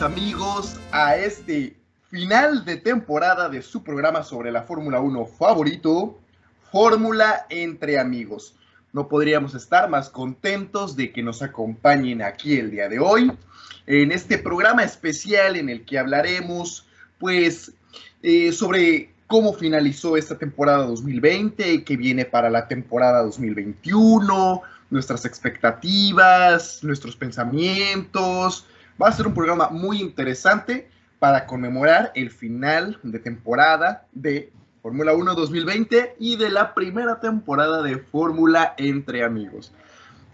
Amigos a este final de temporada de su programa sobre la Fórmula 1 favorito, Fórmula entre amigos. No podríamos estar más contentos de que nos acompañen aquí el día de hoy en este programa especial en el que hablaremos pues eh, sobre cómo finalizó esta temporada 2020, qué viene para la temporada 2021, nuestras expectativas, nuestros pensamientos. Va a ser un programa muy interesante para conmemorar el final de temporada de Fórmula 1 2020 y de la primera temporada de Fórmula entre amigos.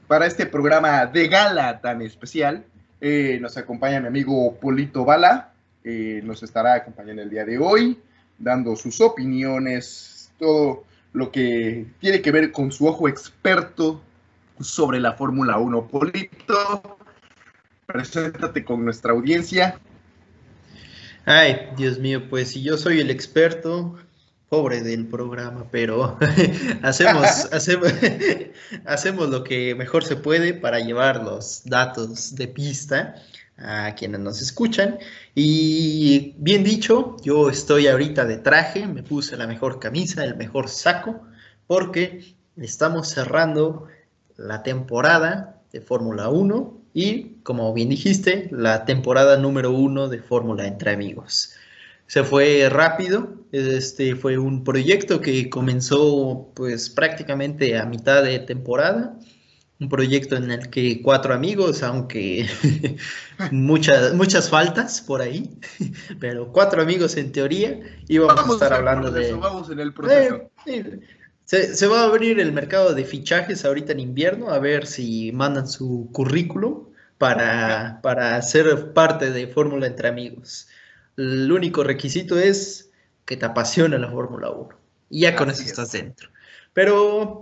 Para este programa de gala tan especial, eh, nos acompaña mi amigo Polito Bala, eh, nos estará acompañando el día de hoy dando sus opiniones, todo lo que tiene que ver con su ojo experto sobre la Fórmula 1. Polito, preséntate con nuestra audiencia. Ay, Dios mío, pues si yo soy el experto, pobre del programa, pero hacemos, hacemos, hacemos lo que mejor se puede para llevar los datos de pista a quienes nos escuchan. Y bien dicho, yo estoy ahorita de traje, me puse la mejor camisa, el mejor saco, porque estamos cerrando la temporada de Fórmula 1 y, como bien dijiste, la temporada número 1 de Fórmula entre amigos. Se fue rápido, este fue un proyecto que comenzó pues prácticamente a mitad de temporada un proyecto en el que cuatro amigos, aunque muchas, muchas faltas por ahí, pero cuatro amigos en teoría, íbamos a estar hablando de... vamos en el proceso. Eh, se, va a abrir el mercado de fichajes ahorita en invierno, a ver si mandan su currículum para, para ser parte de Fórmula entre amigos. El único requisito es que te apasione la Fórmula 1. Y ya con eso estás dentro. Pero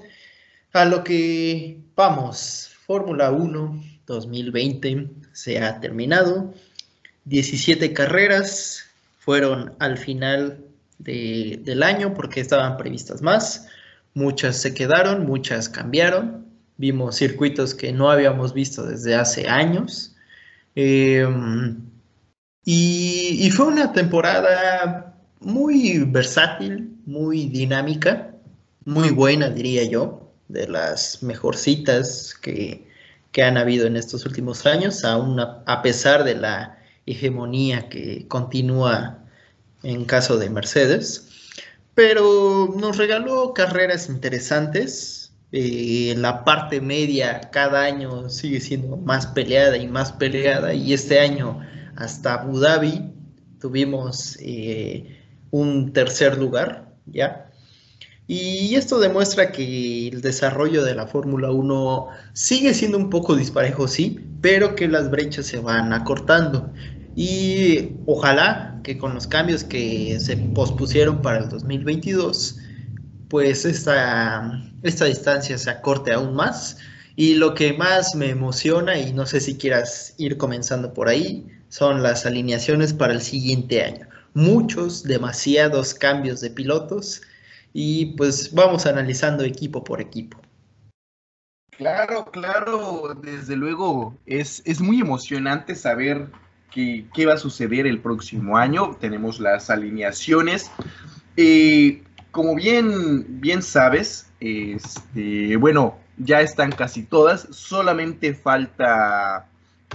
a lo que vamos, Fórmula 1 2020 se ha terminado. 17 carreras fueron al final del año porque estaban previstas más. Muchas se quedaron, muchas cambiaron. Vimos circuitos que no habíamos visto desde hace años. Em, y, y fue una temporada muy versátil, muy dinámica, muy buena, diría yo de las mejorcitas que, que han habido en estos últimos años, aún a, pesar de la hegemonía que continúa en caso de Mercedes. Pero nos regaló carreras interesantes. Eh, la parte media cada año sigue siendo más peleada y más peleada. Y este año hasta Abu Dhabi tuvimos eh, un tercer lugar, ¿ya? Y esto demuestra que el desarrollo de la Fórmula 1 sigue siendo un poco disparejo, sí, pero que las brechas se van acortando. Y ojalá que con los cambios que se pospusieron para el 2022, pues esta, esta distancia se acorte aún más. Y lo que más me emociona, y no sé si quieras ir comenzando por ahí, son las alineaciones para el siguiente año. Muchos, demasiados cambios de pilotos y pues vamos analizando equipo por equipo. Claro, claro, desde luego es, es muy emocionante saber qué, va a suceder el próximo año. Tenemos las alineaciones. Eh, como bien, bien sabes, este, bueno, ya están casi todas. Solamente falta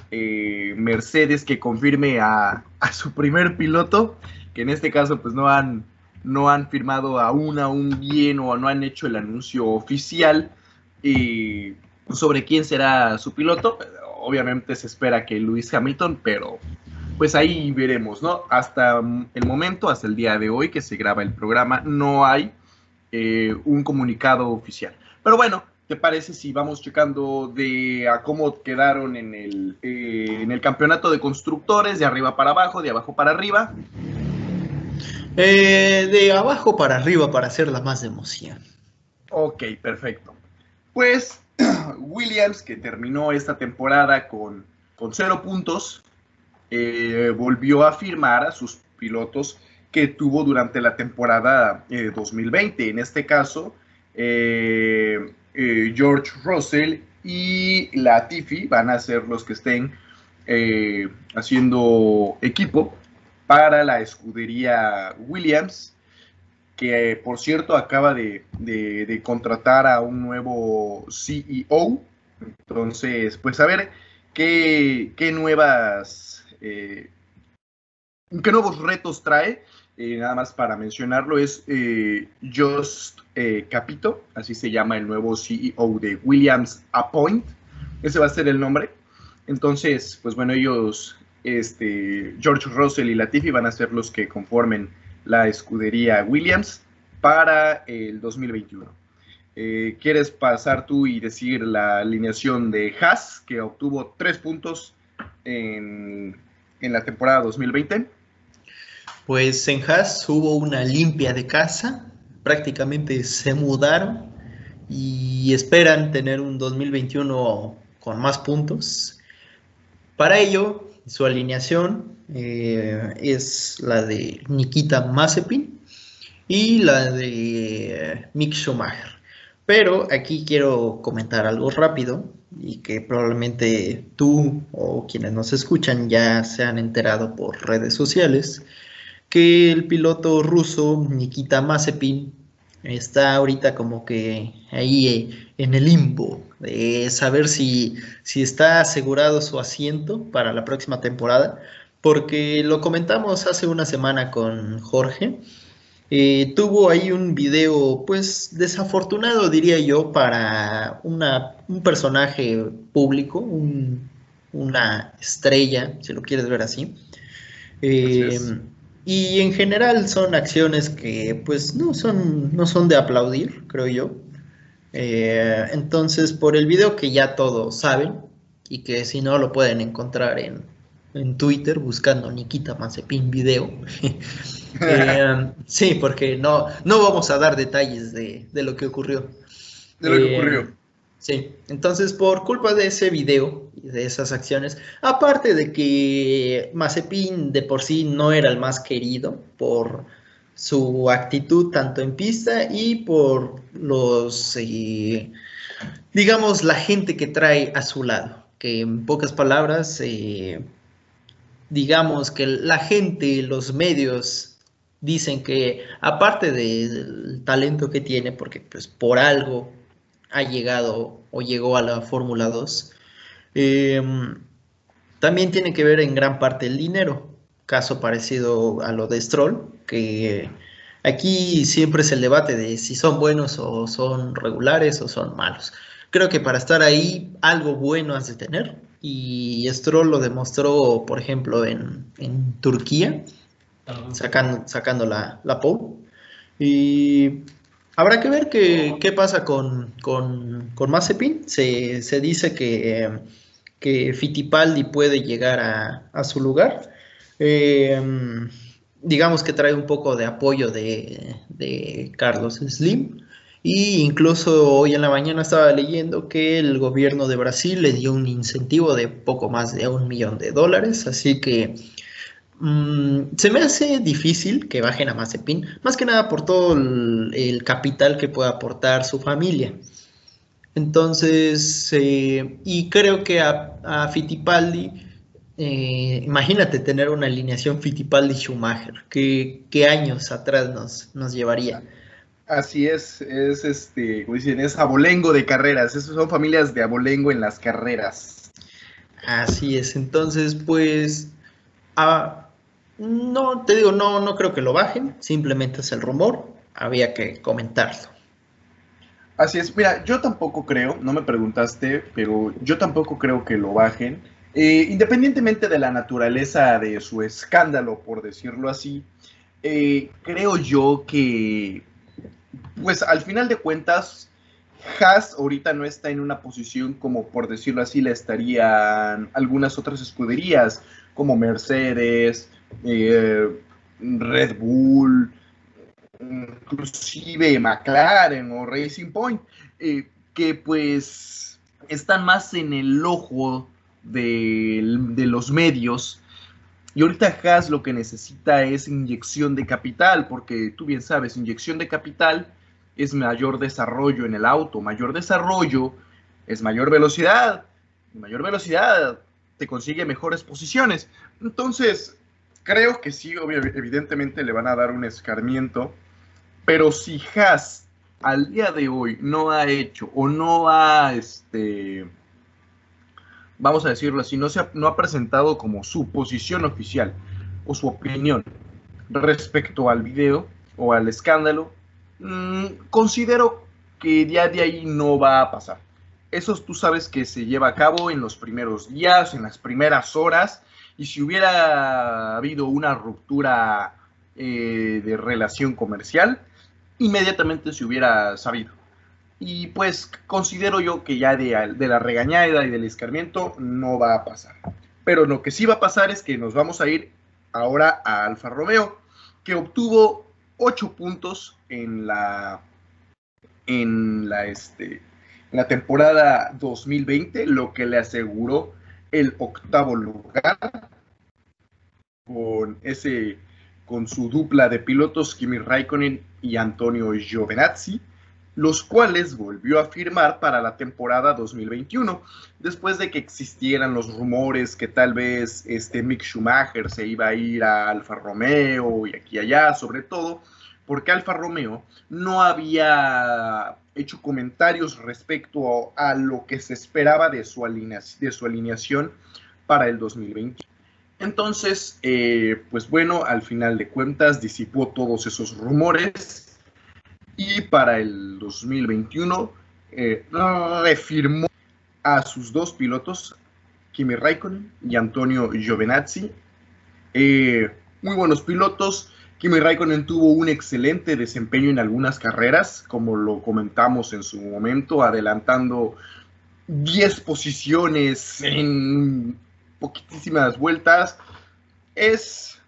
eh, Mercedes que confirme a, a, su primer piloto, que en este caso pues no han, no han firmado aún, aún bien o no han hecho el anuncio oficial eh, sobre quién será su piloto. Obviamente se espera que Luis Hamilton, pero pues ahí veremos, ¿no? Hasta el momento, hasta el día de hoy que se graba el programa, no hay eh, un comunicado oficial. Pero bueno, ¿te parece si vamos checando de a cómo quedaron en el, eh, en el campeonato de constructores, de arriba para abajo, de abajo para arriba? Eh, de abajo para arriba para hacerla más de emoción. Ok, perfecto. Pues Williams, que terminó esta temporada con, con cero puntos, eh, volvió a firmar a sus pilotos que tuvo durante la temporada 2020. Eh, en este caso, George Russell y Latifi van a ser los que estén eh, haciendo equipo para la escudería Williams, que por cierto acaba de, contratar a un nuevo CEO. Entonces, pues a ver qué, nuevas, eh, qué nuevos retos trae. Eh, nada más para mencionarlo, es Just Capito, así se llama el nuevo CEO de Williams Appoint. Ese va a ser el nombre. Entonces, pues bueno, ellos, este, George Russell y Latifi van a ser los que conformen la escudería Williams para el 2021. Eh, ¿Quieres pasar tú y decir la alineación de Haas, que obtuvo tres puntos en, en la temporada 2020? Pues en Haas hubo una limpia de casa, prácticamente se mudaron y esperan tener un 2021 con más puntos. Para ello, su alineación eh, es la de Nikita Mazepin y la de Mick Schumacher. Pero aquí quiero comentar algo rápido y que probablemente tú o quienes nos escuchan ya se han enterado por redes sociales, que el piloto ruso Nikita Mazepin está ahorita como que ahí eh, en el limbo de saber si, si está asegurado su asiento para la próxima temporada, porque lo comentamos hace una semana con Jorge. Eh, tuvo ahí un video, pues desafortunado diría yo, para una, un personaje público, una estrella, si lo quieres ver así. Eh, y en general son acciones que pues no son, no son de aplaudir, creo yo. Eh, entonces, por el video que ya todos saben, y que si no lo pueden encontrar en, Twitter buscando Nikita Mazepin video. Eh, sí, porque no, no vamos a dar detalles de, lo que ocurrió. De lo que eh, ocurrió. Sí, entonces por culpa de ese video y de esas acciones, aparte de que Mazepin de por sí no era el más querido por su actitud tanto en pista y por los, eh, digamos, la gente que trae a su lado, que en pocas palabras, eh, digamos que la gente, los medios dicen que aparte del talento que tiene, porque pues por algo ha llegado o llegó a la Fórmula 2, em, también tiene que ver en gran parte el dinero. Caso parecido a lo de Stroll, que aquí siempre es el debate de si son buenos o son regulares o son malos. Creo que para estar ahí algo bueno has de tener. Y Stroll lo demostró, por ejemplo, en, Turquía, sacando, sacando la, la pole. Y Habrá que ver qué, pasa con, con, con Mazepin. Se, dice que, que, Fittipaldi puede llegar a, su lugar. Em, digamos que trae un poco de apoyo de, Carlos Slim. Y incluso hoy en la mañana estaba leyendo que el gobierno de Brasil le dio un incentivo de poco más de un millón de dólares. Así que Mm, se me hace difícil que bajen a Mazepin, más que nada por todo el, capital que puede aportar su familia. Entonces, eh, y creo que a, a Fittipaldi, eh, imagínate tener una alineación Fittipaldi-Schumacher, ¿qué, años atrás nos, nos llevaría? Así es, es este, como dicen, es abolengo de carreras, esas son familias de abolengo en las carreras. Así es, entonces pues a, no, te digo, no, no creo que lo bajen, simplemente es el rumor, había que comentarlo. Así es, mira, yo tampoco creo, no me preguntaste, pero yo tampoco creo que lo bajen. Eh, independientemente de la naturaleza de su escándalo, por decirlo así, eh, creo yo que, pues al final de cuentas, Haas ahorita no está en una posición como, por decirlo así, le estarían algunas otras escuderías, como Mercedes, eh, Red Bull, inclusive McLaren o Racing Point, eh, que pues están más en el ojo de, los medios. Y ahorita Haas lo que necesita es inyección de capital, porque tú bien sabes, inyección de capital es mayor desarrollo en el auto, mayor desarrollo es mayor velocidad, mayor velocidad te consigue mejores posiciones. Entonces, creo que sí, evidentemente le van a dar un escarmiento, pero si Haas al día de hoy no ha hecho o no ha, este, vamos a decirlo así, no, se ha, no ha presentado como su posición oficial o su opinión respecto al video o al escándalo, mm, considero que ya de ahí no va a pasar. Eso tú sabes que se lleva a cabo en los primeros días, en las primeras horas, y si hubiera habido una ruptura eh, de relación comercial, inmediatamente se hubiera sabido. Y pues considero yo que ya de, la regañada y del escarmiento no va a pasar. Pero lo que sí va a pasar es que nos vamos a ir ahora a Alfa Romeo, que obtuvo 8 puntos en la, en la, este, en la temporada 2020, lo que le aseguró el octavo lugar con ese con su dupla de pilotos Kimi Raikkonen y Antonio Giovinazzi, los cuales volvió a firmar para la temporada 2021, después de que existieran los rumores que tal vez este Mick Schumacher se iba a ir a Alfa Romeo y aquí y allá, sobre todo porque Alfa Romeo no había hecho comentarios respecto a, lo que se esperaba de su, de su alineación para el 2020. Entonces, eh, pues bueno, al final de cuentas disipó todos esos rumores y para el 2021 eh, refirmó a sus dos pilotos, Kimi Raikkonen y Antonio Giovinazzi. Eh, muy buenos pilotos. Kimi Raikkonen tuvo un excelente desempeño en algunas carreras, como lo comentamos en su momento, adelantando 10 posiciones en poquitísimas vueltas, es,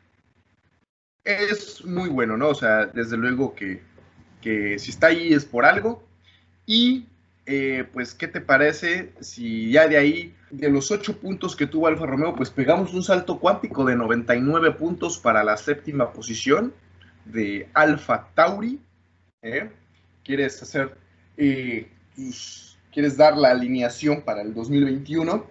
es muy bueno, ¿no? O sea, desde luego que, si está ahí es por algo. Y eh, pues, ¿qué te parece si ya de ahí, de los ocho puntos que tuvo Alfa Romeo, pues pegamos un salto cuántico de 99 puntos para la séptima posición de Alfa Tauri? ¿eh? ¿Quieres hacer, eh, quieres dar la alineación para el 2021?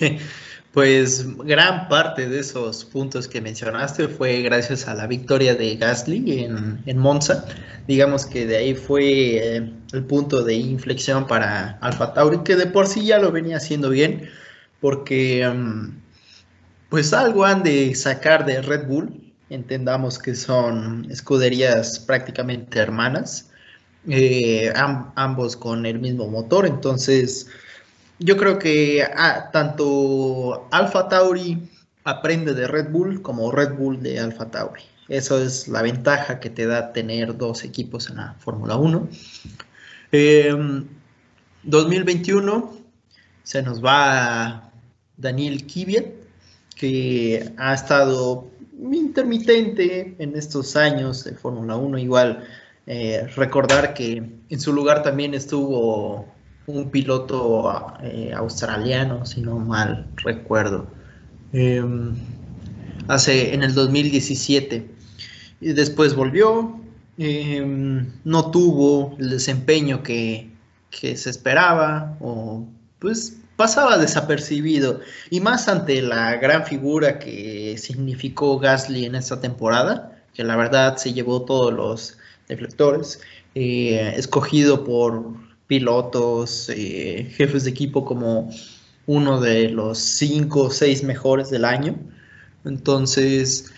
Pues gran parte de esos puntos que mencionaste fue gracias a la victoria de Gasly en, Monza. Digamos que de ahí fue eh, el punto de inflexión para Alfa Tauri, que de por sí ya lo venía haciendo bien, porque mm, pues algo han de sacar de Red Bull. Entendamos que son escuderías prácticamente hermanas, eh, ambos con el mismo motor, entonces yo creo que ah, tanto Alfa Tauri aprende de Red Bull como Red Bull de Alfa Tauri. Eso es la ventaja que te da tener dos equipos en la Fórmula 1. 2021 em, se nos va Daniel Kvyat, que ha estado intermitente en estos años de Fórmula 1. Igual eh, recordar que en su lugar también estuvo un piloto eh, australiano, si no mal recuerdo, em, hace en el 2017. Y después volvió, em, no tuvo el desempeño que, que se esperaba, o pues pasaba desapercibido, y más ante la gran figura que significó Gasly en esta temporada, que la verdad se llevó todos los deflectores, eh, escogido por pilotos, eh, jefes de equipo como uno de los cinco o seis mejores del año. Entonces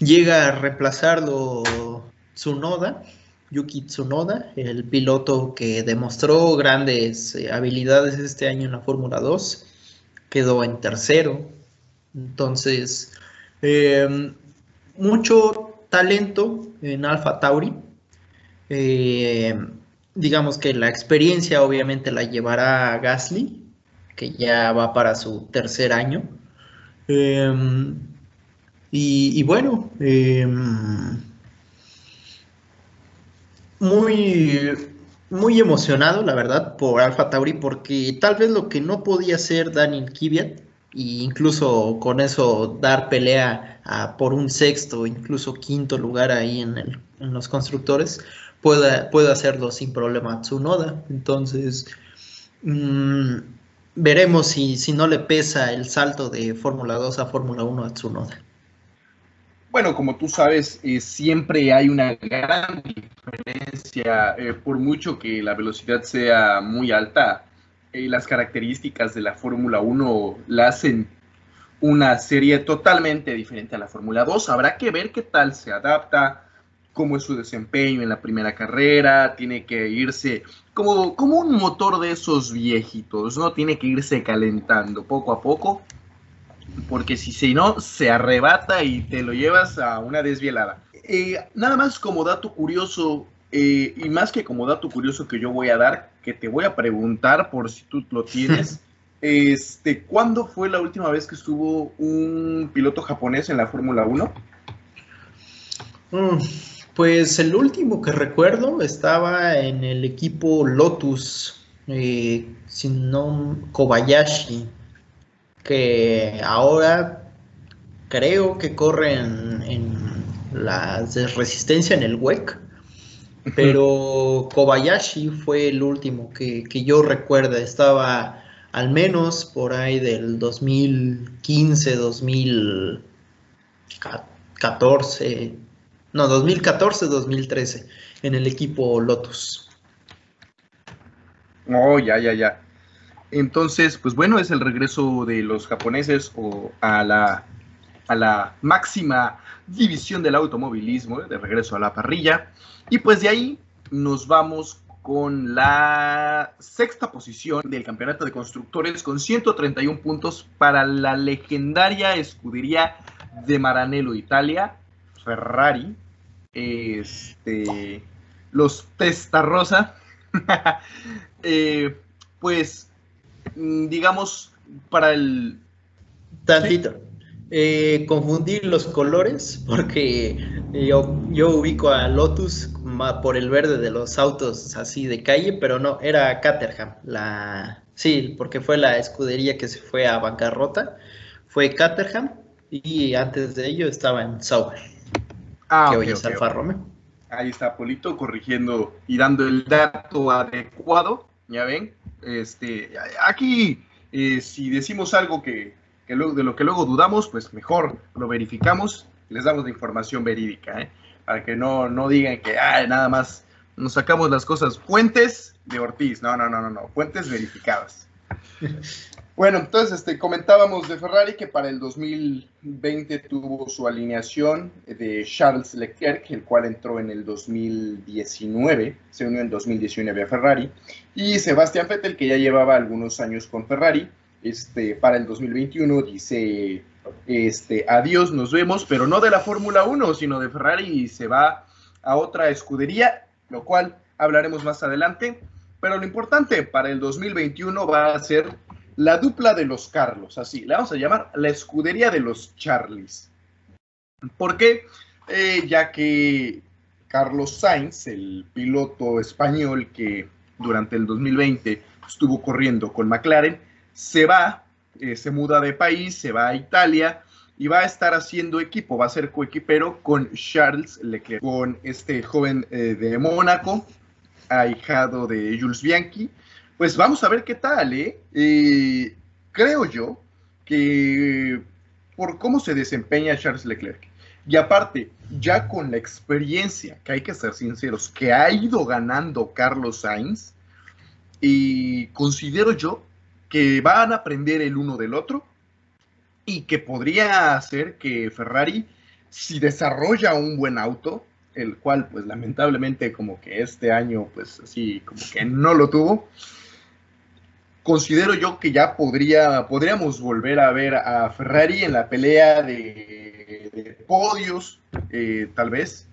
llega a reemplazarlo Tsunoda, Yuki Tsunoda, el piloto que demostró grandes eh, habilidades este año en la Fórmula 2, quedó en tercero. Entonces, em, mucho talento en Alfa Tauri. Eh, digamos que la experiencia obviamente la llevará a Gasly, que ya va para su tercer año. Em, y, bueno, em, muy, muy emocionado, la verdad, por Alfa Tauri, porque tal vez lo que no podía hacer Daniel Kvyat, e incluso con eso dar pelea por un sexto, incluso quinto lugar ahí en los constructores, puede, hacerlo sin problema Tsunoda. Entonces, mm, veremos si, si no le pesa el salto de Fórmula 2 a Fórmula 1 a Tsunoda. Bueno, como tú sabes, eh, siempre hay una gran diferencia, eh, por mucho que la velocidad sea muy alta, eh, las características de la Fórmula 1 la hacen una serie totalmente diferente a la Fórmula 2. Habrá que ver qué tal se adapta, cómo es su desempeño en la primera carrera, tiene que irse como, como un motor de esos viejitos, ¿no? Tiene que irse calentando poco a poco porque si, no, se arrebata y te lo llevas a una desvielada. Eh, nada más como dato curioso, eh, y más que como dato curioso que yo voy a dar, que te voy a preguntar por si tú lo tienes, este, ¿cuándo fue la última vez que estuvo un piloto japonés en la Fórmula 1? Mm, pues el último que recuerdo estaba en el equipo Lotus, eh, Kobayashi que ahora creo que corren en, la resistencia en el WEC, pero Kobayashi fue el último que, yo recuerdo, estaba al menos por ahí del 2015, 2014, no, 2014, 2013, en el equipo Lotus. Oh, ya, ya, ya. Entonces, pues bueno, es el regreso de los japoneses o a la, a la máxima división del automovilismo, de regreso a la parrilla. Y pues de ahí nos vamos con la sexta posición del campeonato de constructores con 131 puntos para la legendaria escudería de Maranello Italia, Ferrari, este, los Testarossa. eh, pues Mm, digamos, para el... Tantito. Eh, confundir los colores porque yo, yo ubico a Lotus por el verde de los autos así de calle, pero no, era Caterham. La, sí, porque fue la escudería que se fue a bancarrota. Fue Caterham y antes de ello estaba en Sauber. Ah, que hoy es Alfa Romeo. Ahí está Polito corrigiendo y dando el dato adecuado. Ya ven, este, aquí, eh, si decimos algo que, de lo que luego dudamos, pues mejor lo verificamos, les damos la información verídica, ¿eh? para que no, no digan que nada más nos sacamos las cosas. Fuentes de Ortiz, no, no, no, no, no, fuentes verificadas. Bueno, entonces este, comentábamos de Ferrari que para el 2020 tuvo su alineación de Charles Leclerc, el cual entró en el 2019, se unió en 2019 a Ferrari, y Sebastián Vettel, que ya llevaba algunos años con Ferrari, este, para el 2021 dice este, adiós, nos vemos, pero no de la Fórmula 1, sino de Ferrari y se va a otra escudería, lo cual hablaremos más adelante. Pero lo importante para el 2021 va a ser la dupla de los Carlos, así, le vamos a llamar la escudería de los Charlies. ¿Por qué? Eh, ya que Carlos Sainz, el piloto español que durante el 2020 estuvo corriendo con McLaren, se va, eh, se muda de país, se va a Italia y va a estar haciendo equipo, va a ser coequipero con Charles Leclerc, con este joven eh, de Mónaco, ahijado de Jules Bianchi, pues vamos a ver qué tal, ¿eh? ¿eh? creo yo que por cómo se desempeña Charles Leclerc, y aparte, ya con la experiencia, que hay que ser sinceros, que ha ido ganando Carlos Sainz, y considero yo que van a aprender el uno del otro y que podría hacer que Ferrari, si desarrolla un buen auto, el cual pues lamentablemente como que este año pues así como que no lo tuvo, considero yo que ya podría, podríamos volver a ver a Ferrari en la pelea de, podios, eh, tal vez,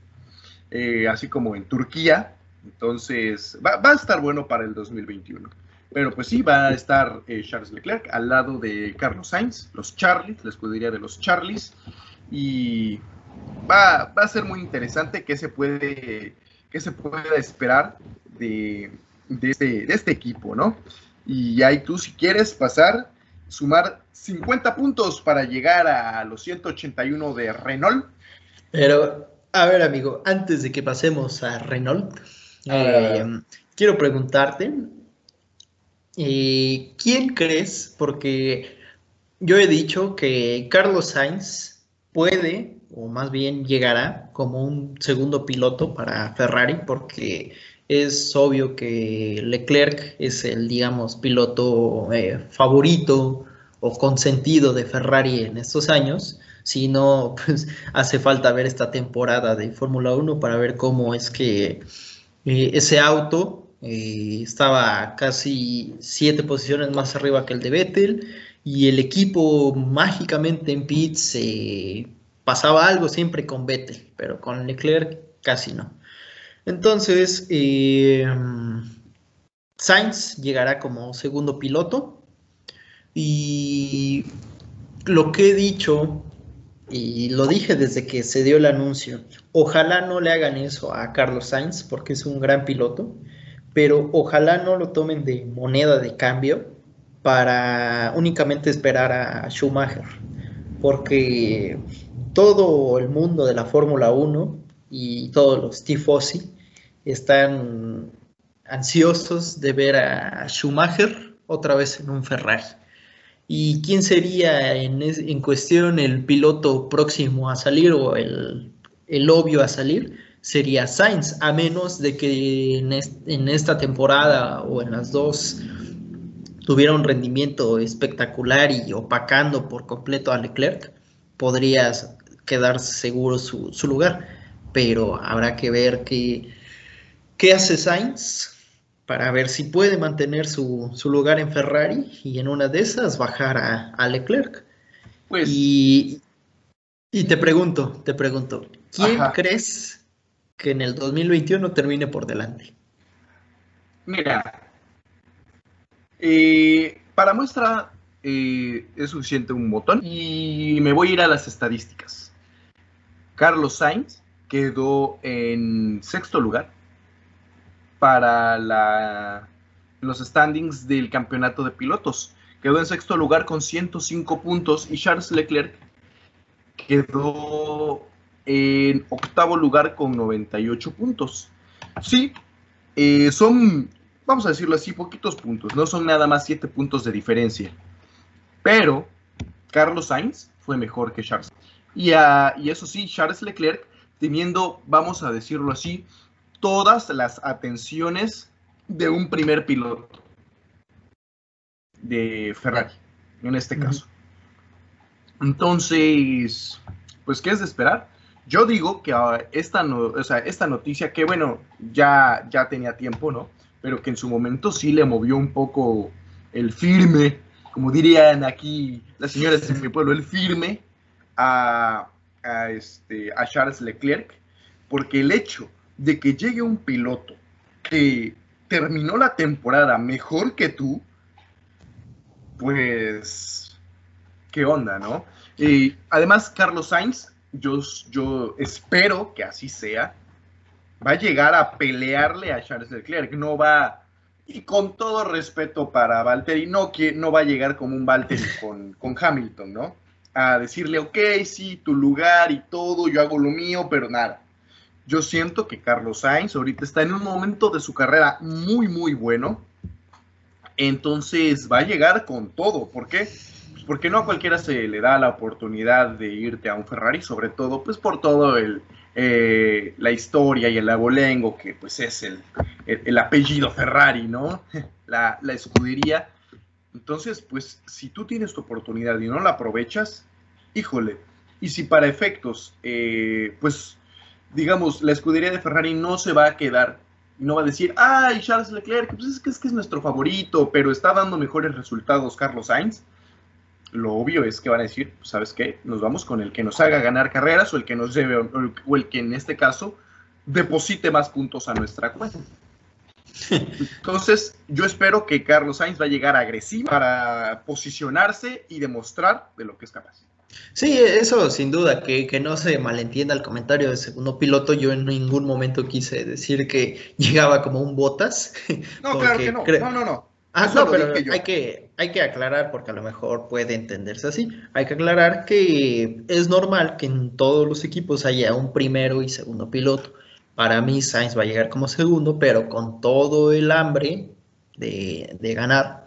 eh, así como en Turquía. Entonces, va, a estar bueno para el 2021. Pero pues sí, va a estar eh, Charles Leclerc al lado de Carlos Sainz, los Charlies, la escudería de los Charlies. Y va, a ser muy interesante qué se puede, qué se pueda esperar de, de, este, de este equipo, ¿no? Y ahí tú, si quieres pasar, sumar 50 puntos para llegar a los 181 de Renault. Pero, a ver, amigo, antes de que pasemos a Renault, eh, quiero preguntarte, Eh, ¿Quién crees? Porque yo he dicho que Carlos Sainz puede, o más bien llegará como un segundo piloto para Ferrari, porque es obvio que Leclerc es el, digamos, piloto eh, favorito o consentido de Ferrari en estos años. Si no, pues hace falta ver esta temporada de Fórmula 1 para ver cómo es que eh, ese auto eh, estaba casi siete posiciones más arriba que el de Vettel y el equipo mágicamente en pits pasaba algo siempre con Vettel, pero con Leclerc casi no. Entonces, eh, Sainz llegará como segundo piloto. Y lo que he dicho, y lo dije desde que se dio el anuncio, ojalá no le hagan eso a Carlos Sainz, porque es un gran piloto, pero ojalá no lo tomen de moneda de cambio para únicamente esperar a Schumacher, porque todo el mundo de la Fórmula 1 y todos los tifosi están ansiosos de ver a Schumacher otra vez en un Ferrari. ¿Y quién sería en, cuestión el piloto próximo a salir o el, obvio a salir? Sería Sainz, a menos de que en, en esta temporada o en las dos tuviera un rendimiento espectacular y opacando por completo a Leclerc, podría quedar seguro su, su lugar. Pero habrá que ver que ¿Qué hace Sainz? Para ver si puede mantener su, lugar en Ferrari y en una de esas bajar a, Leclerc. Pues, y, te pregunto, te pregunto, ¿quién crees que en el 2021 termine por delante? Mira, eh, para muestra eh, es suficiente un botón y me voy a ir a las estadísticas. Carlos Sainz quedó en sexto lugar para los standings del campeonato de pilotos. Quedó en sexto lugar con 105 puntos y Charles Leclerc quedó en octavo lugar con 98 puntos. Sí, eh, son, vamos a decirlo así, poquitos puntos, no son nada más 7 puntos de diferencia. Pero Carlos Sainz fue mejor que Charles. Y, y eso sí, Charles Leclerc, teniendo, vamos a decirlo así, todas las atenciones de un primer piloto de Ferrari, en este caso. Entonces, pues, ¿qué es de esperar? Yo digo que ah, esta, esta noticia, que bueno, ya, ya tenía tiempo, ¿no? Pero que en su momento sí le movió un poco el firme, como dirían aquí las señoras de mi pueblo, el firme a, a, este, a Charles Leclerc, porque el hecho de que llegue un piloto que terminó la temporada mejor que tú, pues, ¿qué onda, no? Y además, Carlos Sainz, yo, yo espero que así sea, va a llegar a pelearle a Charles Leclerc, no va, y con todo respeto para Valtteri, no, no va a llegar como un Valtteri con, con Hamilton, ¿no? A decirle, ok, sí, tu lugar y todo, yo hago lo mío, pero nada yo siento que Carlos Sainz ahorita está en un momento de su carrera muy, muy bueno. Entonces va a llegar con todo. ¿Por qué? Pues porque no a cualquiera se le da la oportunidad de irte a un Ferrari, sobre todo pues por todo el, eh, la historia y el abolengo que pues es el, el, apellido Ferrari, ¿no? La, la, escudería. Entonces, pues si tú tienes tu oportunidad y no la aprovechas, híjole. Y si para efectos, eh, pues digamos, la escudería de Ferrari no se va a quedar y no va a decir, ay, Charles Leclerc, pues es que es, que es nuestro favorito, pero está dando mejores resultados Carlos Sainz. Lo obvio es que van a decir, pues, ¿sabes qué? Nos vamos con el que nos haga ganar carreras o el que nos debe, o el que en este caso deposite más puntos a nuestra cuenta. Entonces, yo espero que Carlos Sainz va a llegar agresivo para posicionarse y demostrar de lo que es capaz. Sí, eso sin duda, que, no se malentienda el comentario de segundo piloto. Yo en ningún momento quise decir que llegaba como un botas. No, claro que no. No, no, no. Ah, no, pero hay que, hay que aclarar, porque a lo mejor puede entenderse así. Hay que aclarar que es normal que en todos los equipos haya un primero y segundo piloto. Para mí, Sainz va a llegar como segundo, pero con todo el hambre de, de ganar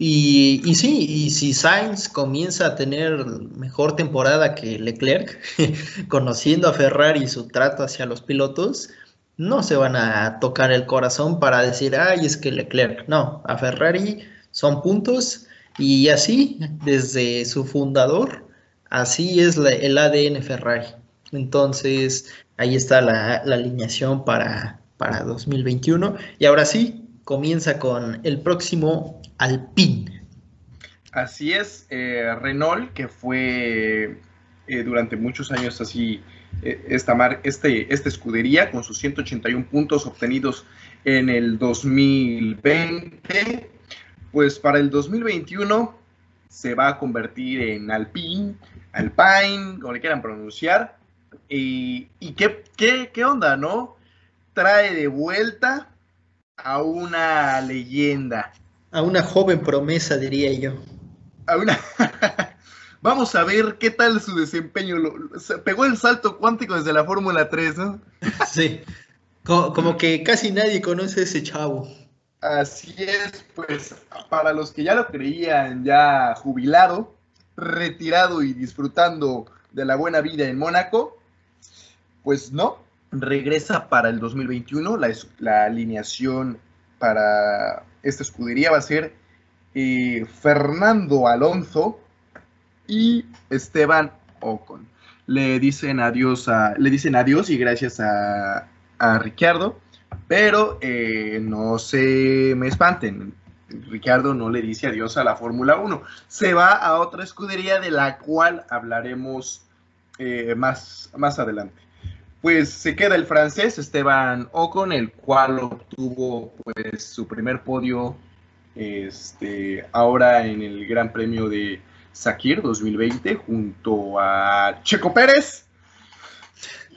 Y, sí, y si Sainz comienza a tener mejor temporada que Leclerc, conociendo a Ferrari y su trato hacia los pilotos, no se van a tocar el corazón para decir, ay, es que Leclerc. No, a Ferrari son puntos y así, desde su fundador, así es el ADN Ferrari. Entonces, ahí está la, alineación para, para 2021. Y ahora sí, comienza con el próximo Alpine. Así es, eh, Renault, que fue eh, durante muchos años así eh, esta, mar, este, escudería con sus 181 puntos obtenidos en el 2020, pues para el 2021 se va a convertir en Alpine, Alpine, como le quieran pronunciar. Y, y qué, qué, qué onda, ¿no? Trae de vuelta a una leyenda. A una joven promesa, diría yo. A una... Vamos a ver qué tal su desempeño. se pegó el salto cuántico desde la Fórmula 3, ¿no? Sí. Como, que casi nadie conoce a ese chavo. Así es, pues para los que ya lo creían ya jubilado, retirado y disfrutando de la buena vida en Mónaco, pues no, regresa para el 2021. La, la alineación para esta escudería va a ser eh, Fernando Alonso y Esteban Ocon. Le dicen adiós a, le dicen adiós y gracias a, a pero eh, no se me espanten. Ricardo no le dice adiós a la Fórmula 1. Se va a otra escudería de la cual hablaremos eh, más, más adelante pues se queda el francés Esteban Ocon, el cual obtuvo pues su primer podio este, ahora en el Gran Premio de Sakir 2020 junto a Checo Pérez.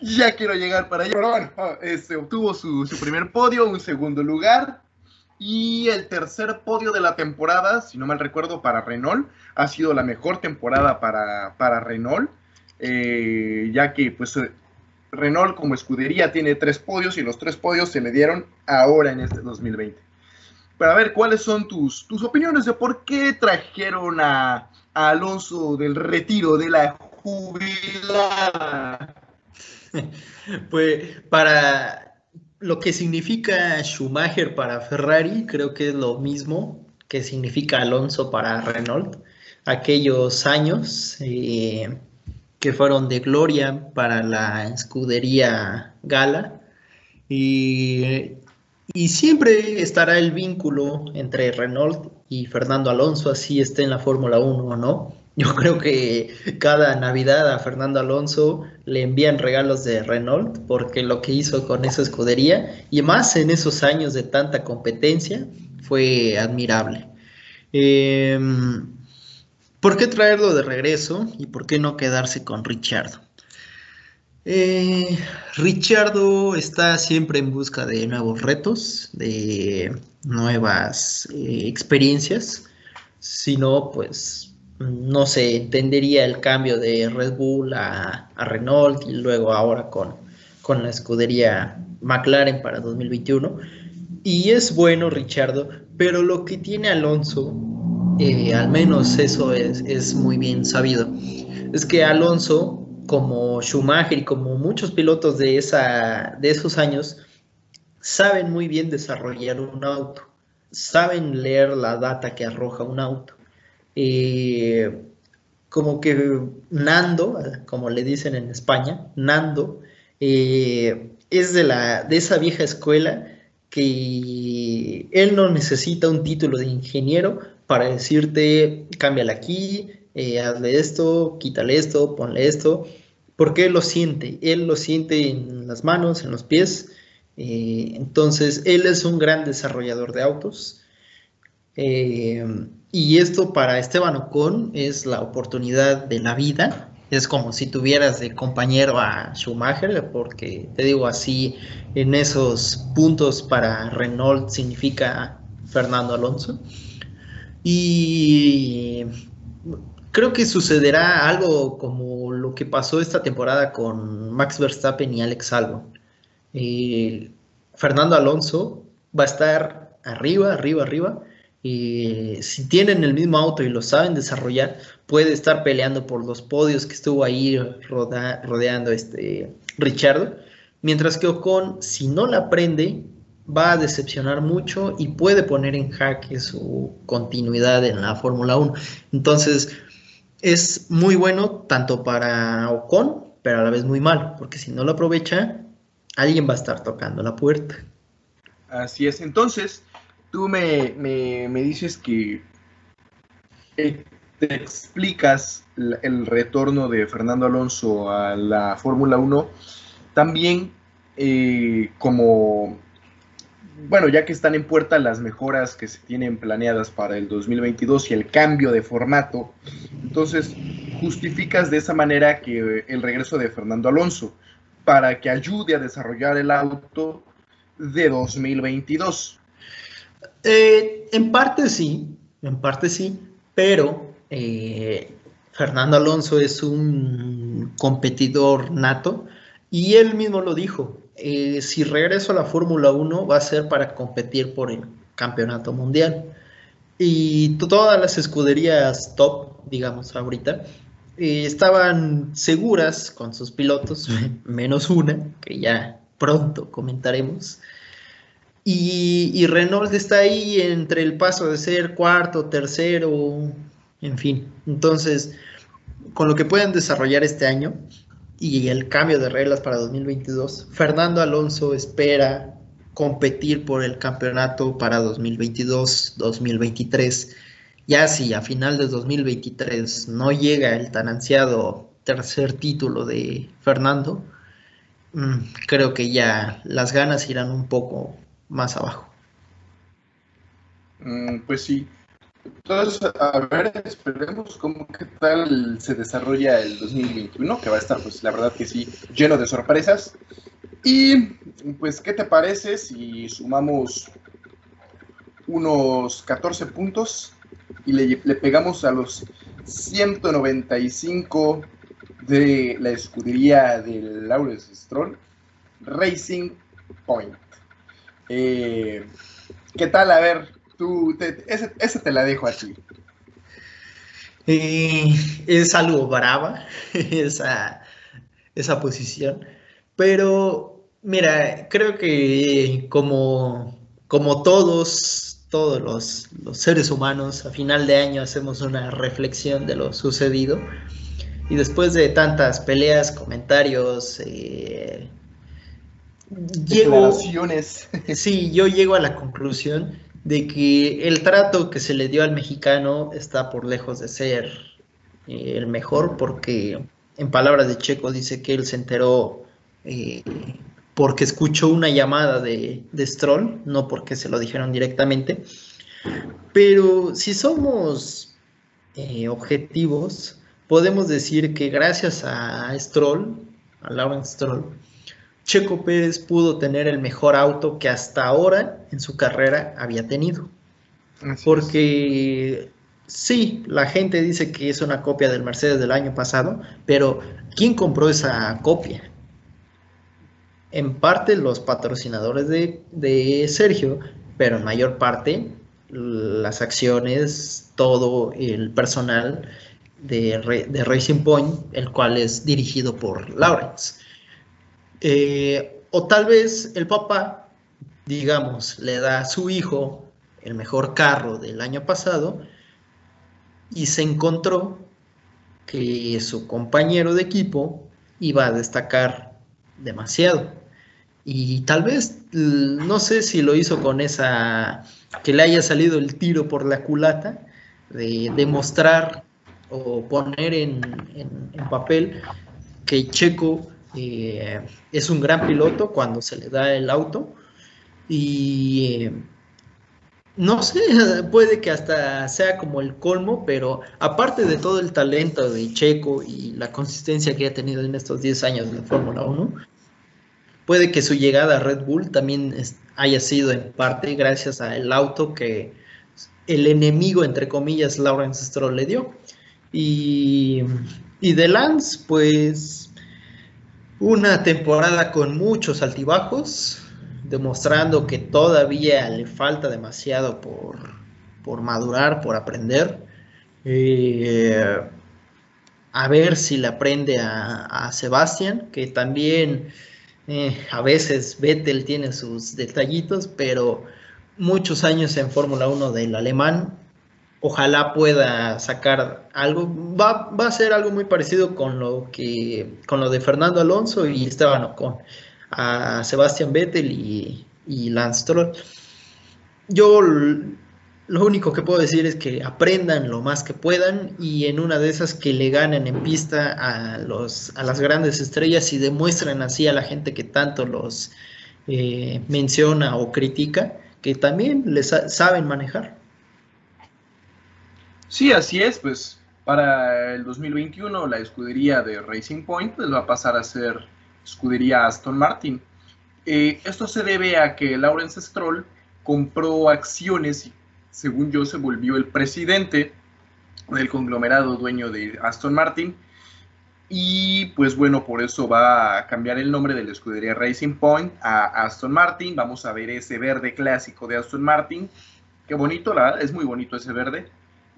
Ya quiero llegar para allá, pero bueno, este, obtuvo su, primer podio, un segundo lugar y el tercer podio de la temporada, si no mal recuerdo, para Renault. Ha sido la mejor temporada para, para Renault, eh, ya que pues Renault como escudería tiene tres podios y los tres podios se le dieron ahora en este 2020. Para ver cuáles son tus, tus opiniones de por qué trajeron a, Alonso del retiro de la jubilada. Pues para lo que significa Schumacher para Ferrari, creo que es lo mismo que significa Alonso para Renault. Aquellos años eh, que fueron de gloria para la escudería Gala. Y, siempre estará el vínculo entre Renault y Fernando Alonso, así esté en la Fórmula 1 o no. Yo creo que cada Navidad a Fernando Alonso le envían regalos de Renault porque lo que hizo con esa escudería y más en esos años de tanta competencia fue admirable. Eh, ¿Por qué traerlo de regreso y por qué no quedarse con Richardo? Eh, Richardo está siempre en busca de nuevos retos, de nuevas eh, experiencias. Si no, pues no se entendería el cambio de Red Bull a, Renault y luego ahora con, con la escudería McLaren para 2021. Y es bueno Richardo, pero lo que tiene Alonso eh, al menos eso es, muy bien sabido, es que Alonso, como Schumacher y como muchos pilotos de, esos años, saben muy bien desarrollar un auto, saben leer la data que arroja un auto. Eh, como que Nando, como le dicen en España, Nando, eh, es de esa vieja escuela que él no necesita un título de ingeniero para decirte, cámbiale aquí, eh, hazle esto, quítale esto, ponle esto, porque él lo siente, él lo siente en las manos, en los pies, eh, entonces él es un gran desarrollador de autos. Eh, y esto para Esteban Ocon es la oportunidad de la vida. Es como si tuvieras de compañero a Schumacher, porque te digo así, en esos puntos para Renault significa Fernando Alonso. Y creo que sucederá algo como lo que pasó esta temporada con Max Verstappen y Alex Albon. Eh, Fernando Alonso va a estar arriba, arriba, arriba, eh, si tienen el mismo auto y lo saben desarrollar, puede estar peleando por los podios que estuvo ahí rodeando este Richardo. Mientras que Ocon, si no la aprende, va a decepcionar mucho y puede poner en jaque su continuidad en la Fórmula 1. Entonces, es muy bueno tanto para Ocon, pero a la vez muy mal, porque si no lo aprovecha, alguien va a estar tocando la puerta. Así es. Entonces, tú me, dices que eh, te explicas el retorno de Fernando Alonso a la Fórmula 1 también eh, como, bueno, ya que están en puerta las mejoras que se tienen planeadas para el 2022 y el cambio de formato, entonces justificas de esa manera que el regreso de Fernando Alonso para que ayude a desarrollar el auto de 2022. Eh, en parte sí, en parte sí, pero eh, Fernando Alonso es un competidor nato y él mismo lo dijo, eh, si regreso a la Fórmula 1 va a ser para competir por el campeonato mundial. Y todas las escuderías top, digamos ahorita, eh, estaban seguras con sus pilotos, menos una, que ya pronto comentaremos. Y, y, Renault está ahí entre el paso de ser cuarto, tercero, en fin. Entonces, con lo que pueden desarrollar este año, y el cambio de reglas para 2022, Fernando Alonso espera competir por el campeonato para 2022-2023. Ya si a final de 2023 no llega el tan ansiado tercer título de Fernando, mm, creo que ya las ganas irán un poco más abajo. Mm, pues sí, entonces, a ver, esperemos cómo qué tal se desarrolla el 2021, que va a estar, pues la verdad que sí, lleno de sorpresas. Y pues, ¿qué te parece si sumamos unos 14 puntos y le, pegamos a los 195 de la escudería de Lawrence Stroll, Racing Point? Eh, ¿Qué tal? A ver, ese, te la dejo así. es algo brava esa, esa posición, pero mira, creo que como, como todos, todos los, seres humanos, a final de año hacemos una reflexión de lo sucedido y después de tantas peleas, comentarios, eh, sí, yo llego a la conclusión de que el trato que se le dio al mexicano está por lejos de ser eh, el mejor, porque en palabras de Checo dice que él se enteró eh, porque escuchó una llamada de, Stroll, no porque se lo dijeron directamente. Pero si somos eh, objetivos, podemos decir que gracias a Stroll, a Lawrence Stroll, Checo Pérez pudo tener el mejor auto que hasta ahora en su carrera había tenido. Porque sí, la gente dice que es una copia del Mercedes del año pasado, pero ¿quién compró esa copia? En parte los patrocinadores de, Sergio, pero en mayor parte las acciones, todo el personal de, de Racing Point, el cual es dirigido por Lawrence. Eh, o tal vez el papá, digamos, le da a su hijo el mejor carro del año pasado y se encontró que su compañero de equipo iba a destacar demasiado. Y tal vez, no sé si lo hizo con esa, que le haya salido el tiro por la culata, de demostrar o poner en, en papel que Checo eh, es un gran piloto cuando se le da el auto y eh, no sé, puede que hasta sea como el colmo, pero aparte de todo el talento de Checo y la consistencia que ha tenido en estos 10 años de Fórmula 1, puede que su llegada a Red Bull también haya sido en parte gracias al auto que el enemigo, entre comillas, Lawrence Stroll le dio. Y, y de Lance, pues una temporada con muchos altibajos, demostrando que todavía le falta demasiado por, por madurar, por aprender. Eh, a ver si le aprende a, a Sebastián, que también eh, a veces Vettel tiene sus detallitos, pero muchos años en Fórmula 1 del alemán, ojalá pueda sacar algo, va, a ser algo muy parecido con lo que con lo de Fernando Alonso y Esteban Ocon, a Sebastián Vettel y, Lance Stroll. Yo lo único que puedo decir es que aprendan lo más que puedan y en una de esas que le ganen en pista a, los, a las grandes estrellas y demuestren así a la gente que tanto los eh, menciona o critica, que también les saben manejar. Sí, así es, pues para el 2021 la escudería de Racing Point les va a pasar a ser escudería Aston Martin. Eh, esto se debe a que Lawrence Stroll compró acciones y según yo, se volvió el presidente del conglomerado dueño de Aston Martin. Y pues bueno, por eso va a cambiar el nombre de la escudería Racing Point a Aston Martin. Vamos a ver ese verde clásico de Aston Martin. Qué bonito, la verdad, es muy bonito ese verde.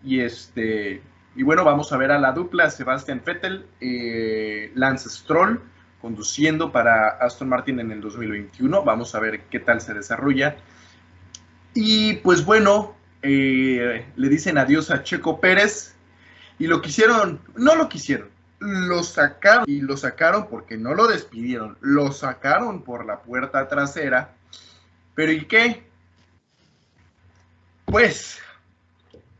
Y este y bueno, vamos a ver a la dupla Sebastian Vettel, eh, Lance Stroll conduciendo para Aston Martin en el 2021. Vamos a ver qué tal se desarrolla. Y pues bueno, eh, le dicen adiós a Checo Pérez y lo quisieron, no lo quisieron, lo sacaron y lo sacaron porque no lo despidieron, lo sacaron por la puerta trasera. Pero ¿y qué? Pues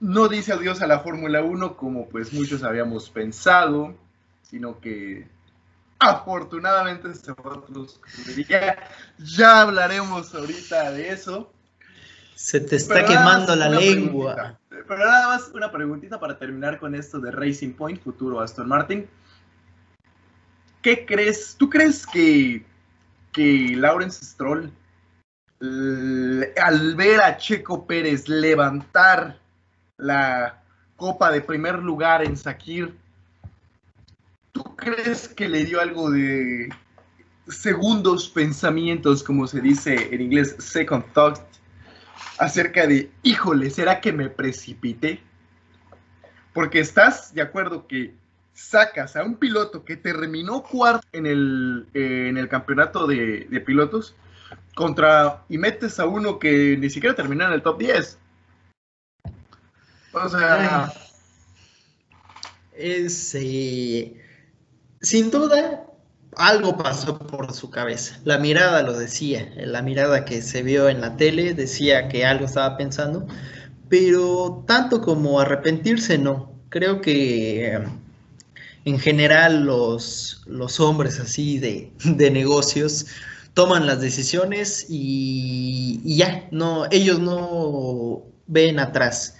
no dice adiós a la Fórmula 1 como pues muchos habíamos pensado, sino que afortunadamente se ya, ya hablaremos ahorita de eso. Se te está quemando la lengua. Pero nada más una preguntita para terminar con esto de Racing Point, futuro Aston Martin. ¿Qué crees? ¿Tú crees que, que Lawrence Stroll, al ver a Checo Pérez levantar la copa de primer lugar en Sakir, ¿tú crees que le dio algo de segundos pensamientos, como se dice en inglés, second thought, acerca de, híjole, ¿será que me precipité? Porque estás de acuerdo que sacas a un piloto que terminó cuarto en el, eh, en el campeonato de, pilotos contra y metes a uno que ni siquiera terminó en el top 10. O sea... Es, sin duda, algo pasó por su cabeza. La mirada lo decía, la mirada que se vio en la tele decía que algo estaba pensando, pero tanto como arrepentirse no. Creo que eh, en general los, los hombres así de, negocios toman las decisiones y, ya, no, ellos no ven atrás.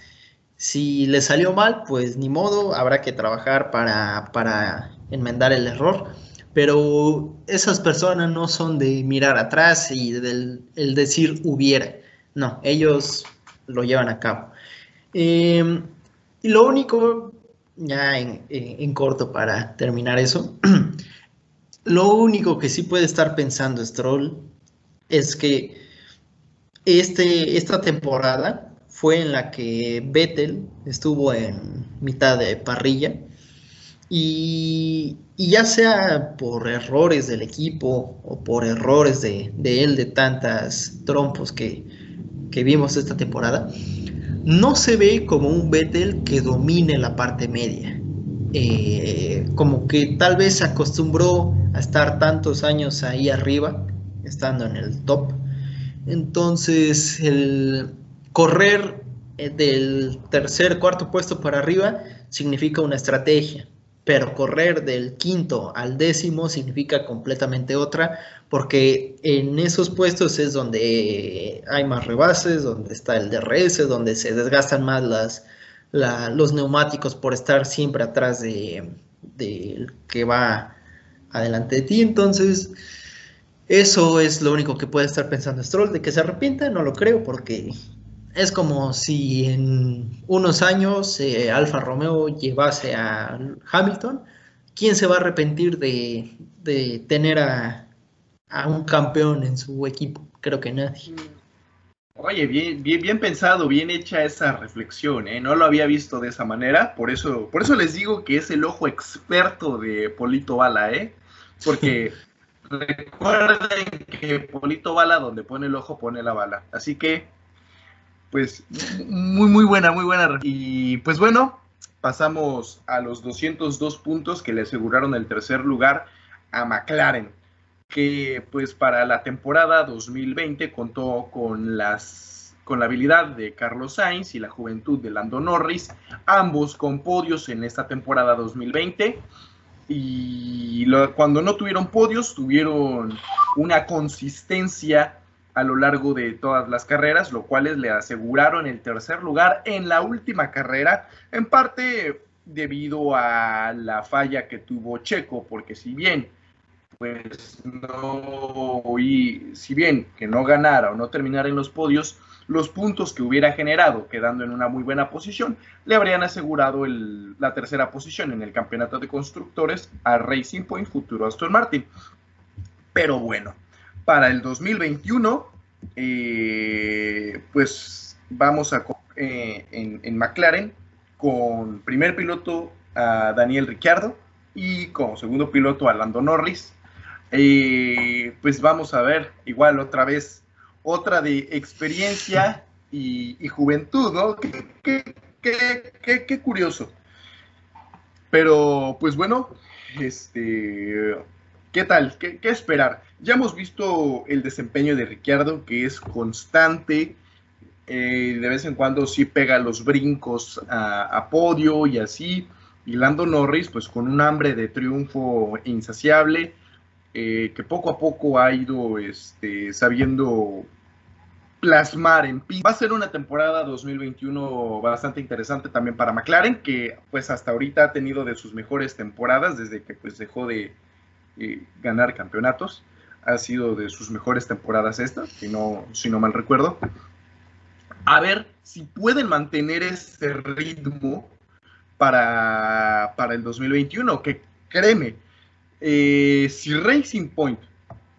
Si les salió mal, pues ni modo, habrá que trabajar para, para enmendar el error pero esas personas no son de mirar atrás y del el decir hubiera. No, ellos lo llevan a cabo. Em, y lo único, ya en, corto para terminar eso, lo único que sí puede estar pensando Stroll es que este, esta temporada fue en la que Vettel estuvo en mitad de parrilla y, ya sea por errores del equipo o por errores de, él, de tantas trompos que, vimos esta temporada, no se ve como un Vettel que domine la parte media. Eh, como que tal vez se acostumbró a estar tantos años ahí arriba, estando en el top. Entonces, el correr eh, del tercer, cuarto puesto para arriba significa una estrategia pero correr del quinto al décimo significa completamente otra, porque en esos puestos es donde hay más rebases, donde está el DRS, donde se desgastan más las, los neumáticos por estar siempre atrás de, que va adelante de ti. Entonces, eso es lo único que puede estar pensando Stroll, de que se arrepienta, no lo creo, porque es como si en unos años eh, Alfa Romeo llevase a Hamilton. ¿Quién se va a arrepentir de, tener a, un campeón en su equipo? Creo que nadie. Oye, bien, bien, bien pensado, bien hecha esa reflexión, ¿eh? No lo había visto de esa manera, por eso, por eso les digo que es el ojo experto de Polito Bala, ¿eh? Porque recuerden que Polito Bala, donde pone el ojo, pone la bala. Así que, pues, muy, muy buena, muy buena. Y pues bueno, pasamos a los 202 puntos que le aseguraron el tercer lugar a McLaren que pues para la temporada 2020 contó con las con la habilidad de Carlos Sainz y la juventud de Lando Norris, ambos con podios en esta temporada 2020. Y cuando no tuvieron podios, tuvieron una consistencia a lo largo de todas las carreras, lo cual le aseguraron el tercer lugar en la última carrera, en parte debido a la falla que tuvo Checo, porque si bien pues no, y si bien que no ganara o no terminara en los podios, los puntos que hubiera generado quedando en una muy buena posición le habrían asegurado la tercera posición en el campeonato de constructores a Racing Point futuro Aston Martin. Pero bueno, para el 2021, eh, pues vamos a eh, en, en McLaren con primer piloto a Daniel Ricciardo y como segundo piloto a Lando Norris y pues vamos a ver, igual otra vez, otra de experiencia y, juventud, ¿no? Qué, curioso. Pero pues bueno, este, ¿qué tal? ¿Qué, esperar? Ya hemos visto el desempeño de Ricciardo, que es constante. Eh, de vez en cuando sí pega los brincos a, podio y así. Y Lando Norris, pues con un hambre de triunfo insaciable eh, que poco a poco ha ido este, sabiendo plasmar en pista. Va a ser una temporada 2021 bastante interesante también para McLaren, que pues hasta ahorita ha tenido de sus mejores temporadas desde que pues dejó de eh, ganar campeonatos. Ha sido de sus mejores temporadas esta, si no, si no mal recuerdo. A ver si pueden mantener ese ritmo para, para el 2021, que créeme, eh, si Racing Point,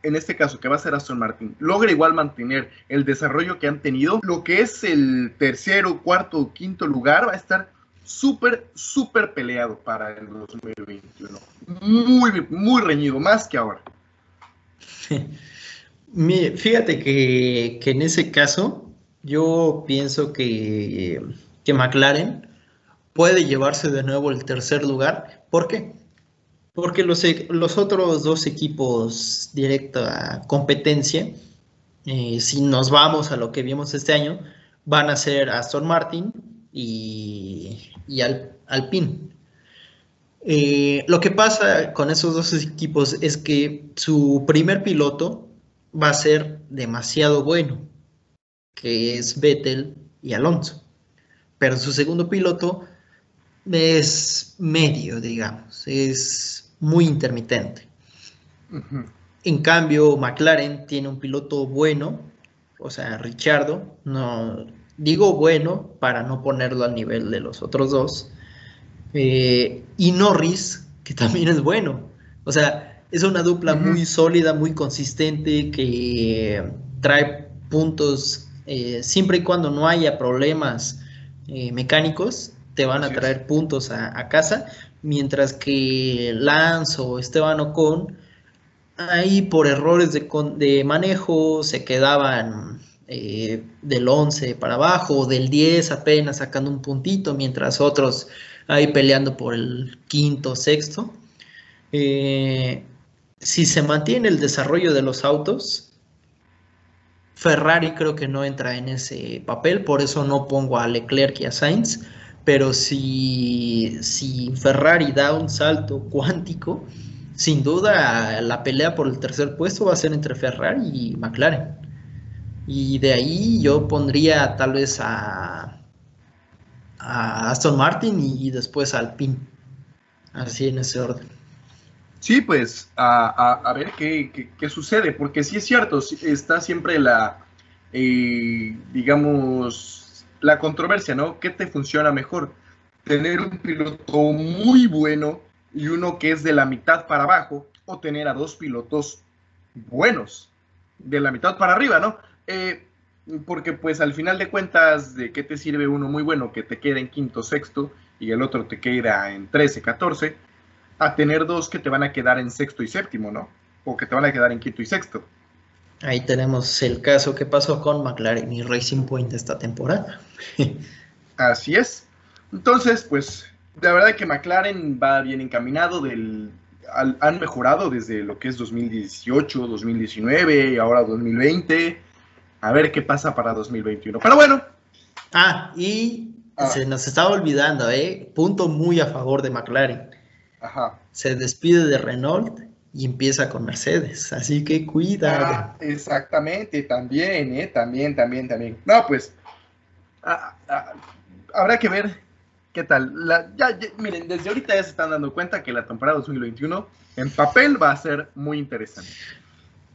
en este caso que va a ser Aston Martin, logra igual mantener el desarrollo que han tenido, lo que es el tercero, cuarto, quinto lugar va a estar súper, súper peleado para el 2021. Muy, muy reñido, más que ahora. Fíjate que, en ese caso, yo pienso que, que McLaren puede llevarse de nuevo el tercer lugar. ¿Por qué? Porque los, e, los otros dos equipos directa competencia, eh, si nos vamos a lo que vimos este año, van a ser Aston Martin y, y Alpine. Eh, lo que pasa con esos dos equipos es que su primer piloto va a ser demasiado bueno, que es Vettel y Alonso. Pero su segundo piloto es medio, digamos, es muy intermitente. En cambio, McLaren tiene un piloto bueno, o sea, Richardo, no digo bueno para no ponerlo al nivel de los otros dos, eh, y Norris, que también es bueno. O sea, es una dupla muy sólida, muy consistente, que trae puntos eh, siempre y cuando no haya problemas eh, mecánicos, te van a traer puntos a, casa, mientras que Lance o Esteban Ocon, ahí por errores de, manejo se quedaban eh, del 11 para abajo, del 10 apenas sacando un puntito, mientras otros ahí peleando por el quinto, sexto. Eh, si se mantiene el desarrollo de los autos, Ferrari creo que no entra en ese papel, por eso no pongo a Leclerc y a Sainz pero si, si Ferrari da un salto cuántico, sin duda la pelea por el tercer puesto va a ser entre Ferrari y McLaren. Y de ahí yo pondría tal vez a, a Aston Martin y, después a Alpine. Así en ese orden. Sí, pues a, ver qué, sucede, porque sí es cierto, está siempre la, eh, digamos, la controversia, ¿no? ¿Qué te funciona mejor? Tener un piloto muy bueno y uno que es de la mitad para abajo, o tener a dos pilotos buenos de la mitad para arriba, ¿no? Eh, porque pues al final de cuentas, ¿de qué te sirve uno muy bueno que te quede en quinto, sexto y el otro te queda en 13, 14? A tener dos que te van a quedar en sexto y séptimo, ¿no? O que te van a quedar en quinto y sexto. Ahí tenemos el caso que pasó con McLaren y Racing Point esta temporada. Así es. Entonces, pues, la verdad que McLaren va bien encaminado, del, han mejorado desde lo que es 2018, 2019 y ahora 2020. A ver qué pasa para 2021. Pero bueno. Ah, y ah. se nos estaba olvidando, ¿eh? Punto muy a favor de McLaren. Ajá. Se despide de Renault y empieza con Mercedes. Así que cuidado. Ah, exactamente, también, ¿eh? También, también, también. No, pues. Ah, habrá que ver qué tal. ya, miren, desde ahorita ya se están dando cuenta que la temporada 2021 en papel va a ser muy interesante.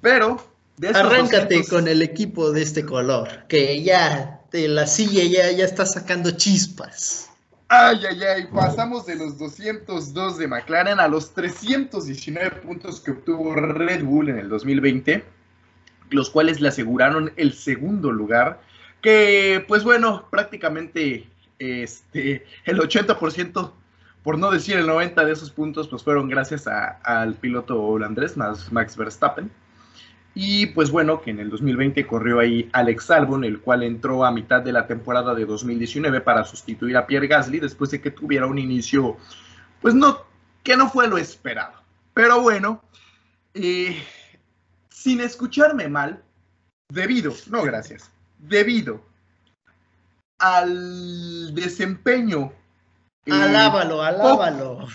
Pero Arráncate con el equipo de este color, que ya de la silla ya, ya está sacando chispas. Ay, ay, ay, pasamos de los 202 de McLaren a los 319 puntos que obtuvo Red Bull en el 2020, los cuales le aseguraron el segundo lugar, que pues bueno, prácticamente este, el 80%, por no decir el 90% de esos puntos, pues fueron gracias al piloto holandés, Max Verstappen. Y pues bueno, que en el 2020 corrió ahí Alex Albon, el cual entró a mitad de la temporada de 2019 para sustituir a Pierre Gasly después de que tuviera un inicio, pues no, que no fue lo esperado. Pero bueno, eh, sin escucharme mal, debido, no gracias, debido al desempeño. Eh, alábalo, alábalo.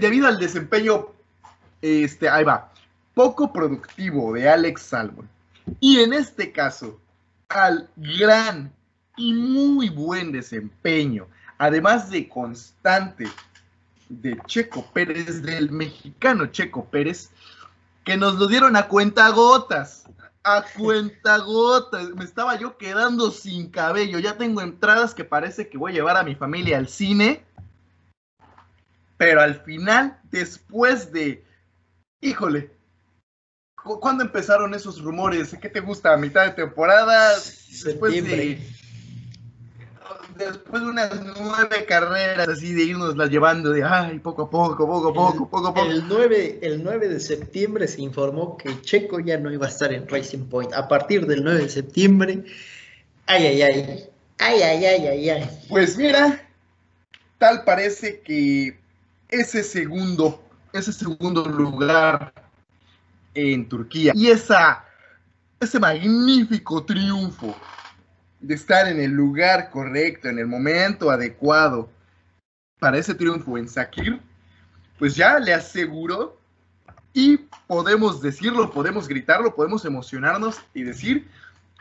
debido al desempeño, este, ahí va poco productivo de Alex Salmon y en este caso al gran y muy buen desempeño, además de constante de Checo Pérez, del mexicano Checo Pérez, que nos lo dieron a cuenta gotas. A cuenta gotas. Me estaba yo quedando sin cabello. Ya tengo entradas que parece que voy a llevar a mi familia al cine. Pero al final, después de, híjole, ¿Cuándo empezaron esos rumores? ¿Qué te gusta? ¿A mitad de temporada? Después de, después de unas nueve carreras así de irnos las llevando de ay, poco a poco, poco a poco, poco a poco. El 9, el 9 de septiembre se informó que Checo ya no iba a estar en Racing Point. A partir del 9 de septiembre, ay, ay, ay. Ay, ay, ay, ay, ay. Pues mira, tal parece que ese segundo, ese segundo lugar en Turquía. Y esa, ese magnífico triunfo de estar en el lugar correcto, en el momento adecuado para ese triunfo en Sakir, pues ya le aseguró y podemos decirlo, podemos gritarlo, podemos emocionarnos y decir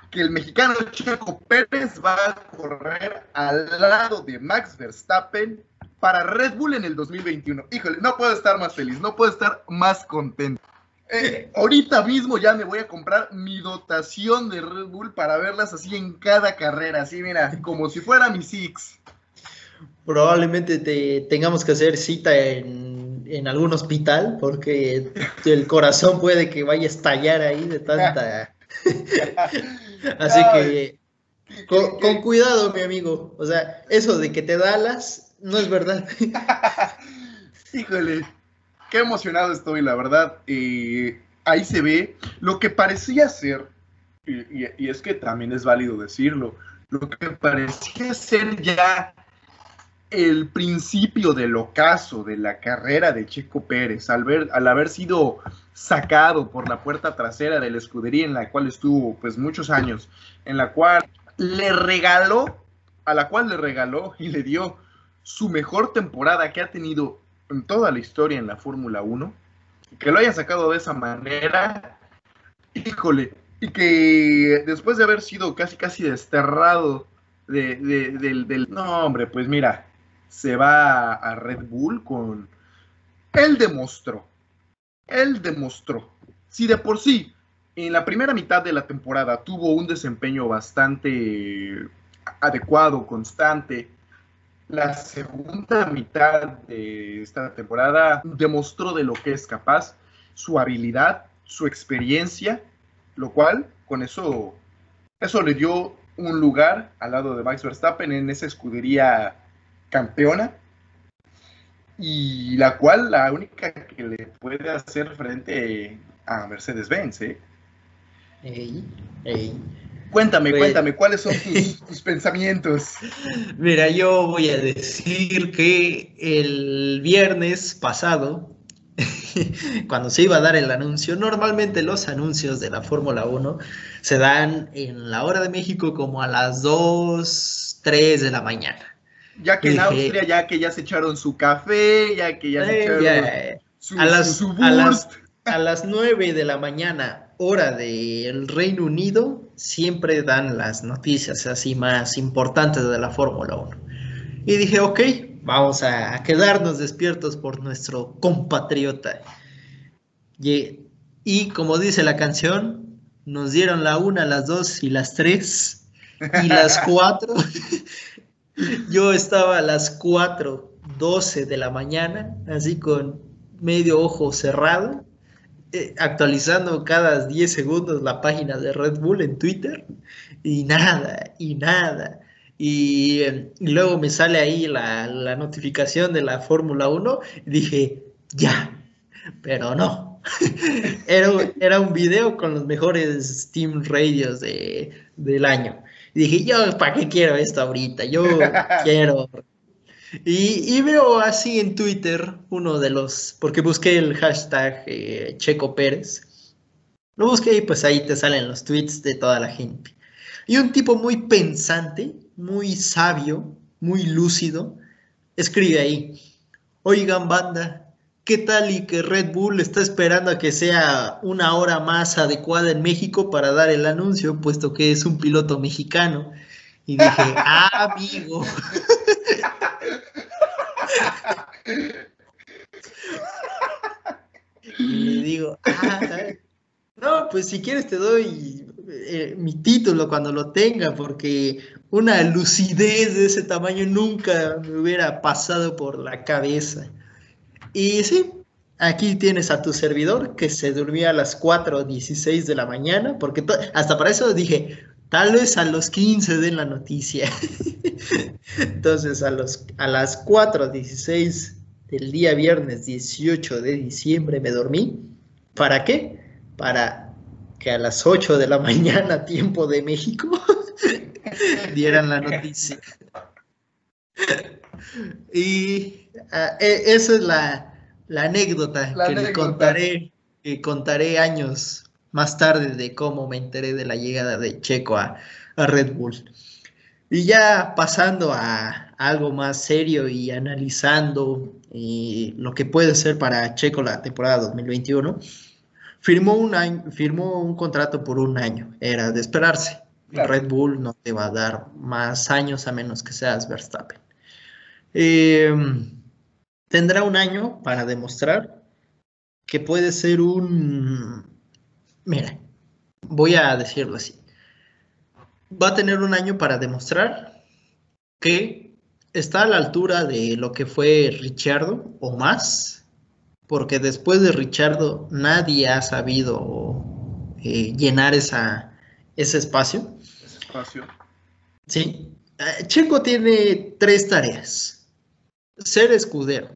que el mexicano Checo Pérez va a correr al lado de Max Verstappen para Red Bull en el 2021. Híjole, no puedo estar más feliz, no puedo estar más contento. Eh, ahorita mismo ya me voy a comprar mi dotación de Red Bull para verlas así en cada carrera, así mira, como si fuera mi Six. Probablemente te tengamos que hacer cita en, en algún hospital porque el corazón puede que vaya a estallar ahí de tanta. así que con, con, cuidado, mi amigo. O sea, eso de que te da alas no es verdad. Híjole, qué emocionado estoy, la verdad. ahí se ve lo que parecía ser, y, es que también es válido decirlo, lo que parecía ser ya el principio del ocaso de la carrera de Checo Pérez, al, ver, al haber sido sacado por la puerta trasera de la escudería en la cual estuvo pues muchos años, en la cual le regaló, a la cual le regaló y le dio su mejor temporada que ha tenido en toda la historia en la Fórmula 1, que lo haya sacado de esa manera, híjole, y que después de haber sido casi casi desterrado de, del, No, hombre, pues mira, se va a Red Bull con... Él demostró, él demostró, si de por sí en la primera mitad de la temporada tuvo un desempeño bastante adecuado, constante, la segunda mitad de esta temporada demostró de lo que es capaz, su habilidad, su experiencia, lo cual con eso Eso le dio un lugar al lado de Max Verstappen en esa escudería campeona y la cual la única que le puede hacer frente a Mercedes-Benz. ¿eh? Cuéntame, cuéntame, ¿cuáles son tus, pensamientos? Mira, yo voy a decir que el viernes pasado, cuando se iba a dar el anuncio, normalmente los anuncios de la Fórmula 1 se dan en la hora de México como a las 2, 3 de la mañana. Ya que en Austria, ya que ya se echaron su café, ya que ya se echaron su, a las, su, a, las, a las 9 de la mañana, hora del Reino Unido, siempre dan las noticias así más importantes de la Fórmula 1. Y dije, ok, vamos a quedarnos despiertos por nuestro compatriota. Y, y como dice la canción, nos dieron la una, las dos y las tres y las cuatro. Yo estaba a las cuatro, doce de la mañana, así con medio ojo cerrado, actualizando cada 10 segundos la página de Red Bull en Twitter y nada, y nada. Y, luego me sale ahí la, notificación de la Fórmula 1 y dije, ya, pero no. era, era un video con los mejores Team Radios de, del año. Y dije, yo, ¿para qué quiero esto ahorita? Yo quiero y, veo así en Twitter uno de los, porque busqué el hashtag eh, Checo Pérez. Lo busqué y pues ahí te salen los tweets de toda la gente. Y un tipo muy pensante, muy sabio, muy lúcido, escribe ahí, oigan banda, ¿qué tal y que Red Bull está esperando a que sea una hora más adecuada en México para dar el anuncio, puesto que es un piloto mexicano? Y dije, ah, amigo. Y le digo, ah, no, pues si quieres te doy eh, mi título cuando lo tenga, porque una lucidez de ese tamaño nunca me hubiera pasado por la cabeza. Y sí, aquí tienes a tu servidor que se durmía a las 4.16 de la mañana, porque hasta para eso dije, Tal vez a los 15 den la noticia. Entonces, a, los, a las 4.16 del día viernes 18 de diciembre me dormí. ¿Para qué? Para que a las 8 de la mañana, tiempo de México, dieran la noticia. y uh, esa es la, la anécdota que le contaré, que contaré años más tarde de cómo me enteré de la llegada de Checo a, Red Bull. Y ya pasando a, algo más serio y analizando eh, lo que puede ser para Checo la temporada 2021, firmó un, firmó un contrato por un año, era de esperarse. Red Bull no te va a dar más años a menos que seas Verstappen. Em, tendrá un año para demostrar que puede ser un Mira, voy a decirlo así. Va a tener un año para demostrar que está a la altura de lo que fue Richardo o más, porque después de Richardo nadie ha sabido eh, llenar esa, ese espacio. Ese espacio. Sí. Eh, Checo tiene tres tareas. Ser escudero,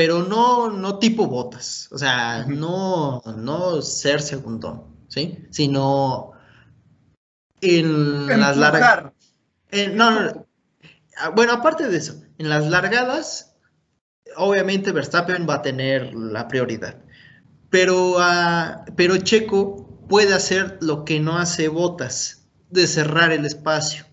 pero no, no tipo botas, o sea, no, no ser segundo, ¿sí? Sino en las largadas. no, ah, bueno, aparte de eso, en las largadas, obviamente Verstappen va a tener la prioridad, pero, uh, pero Checo puede hacer lo que no hace botas, de cerrar el espacio.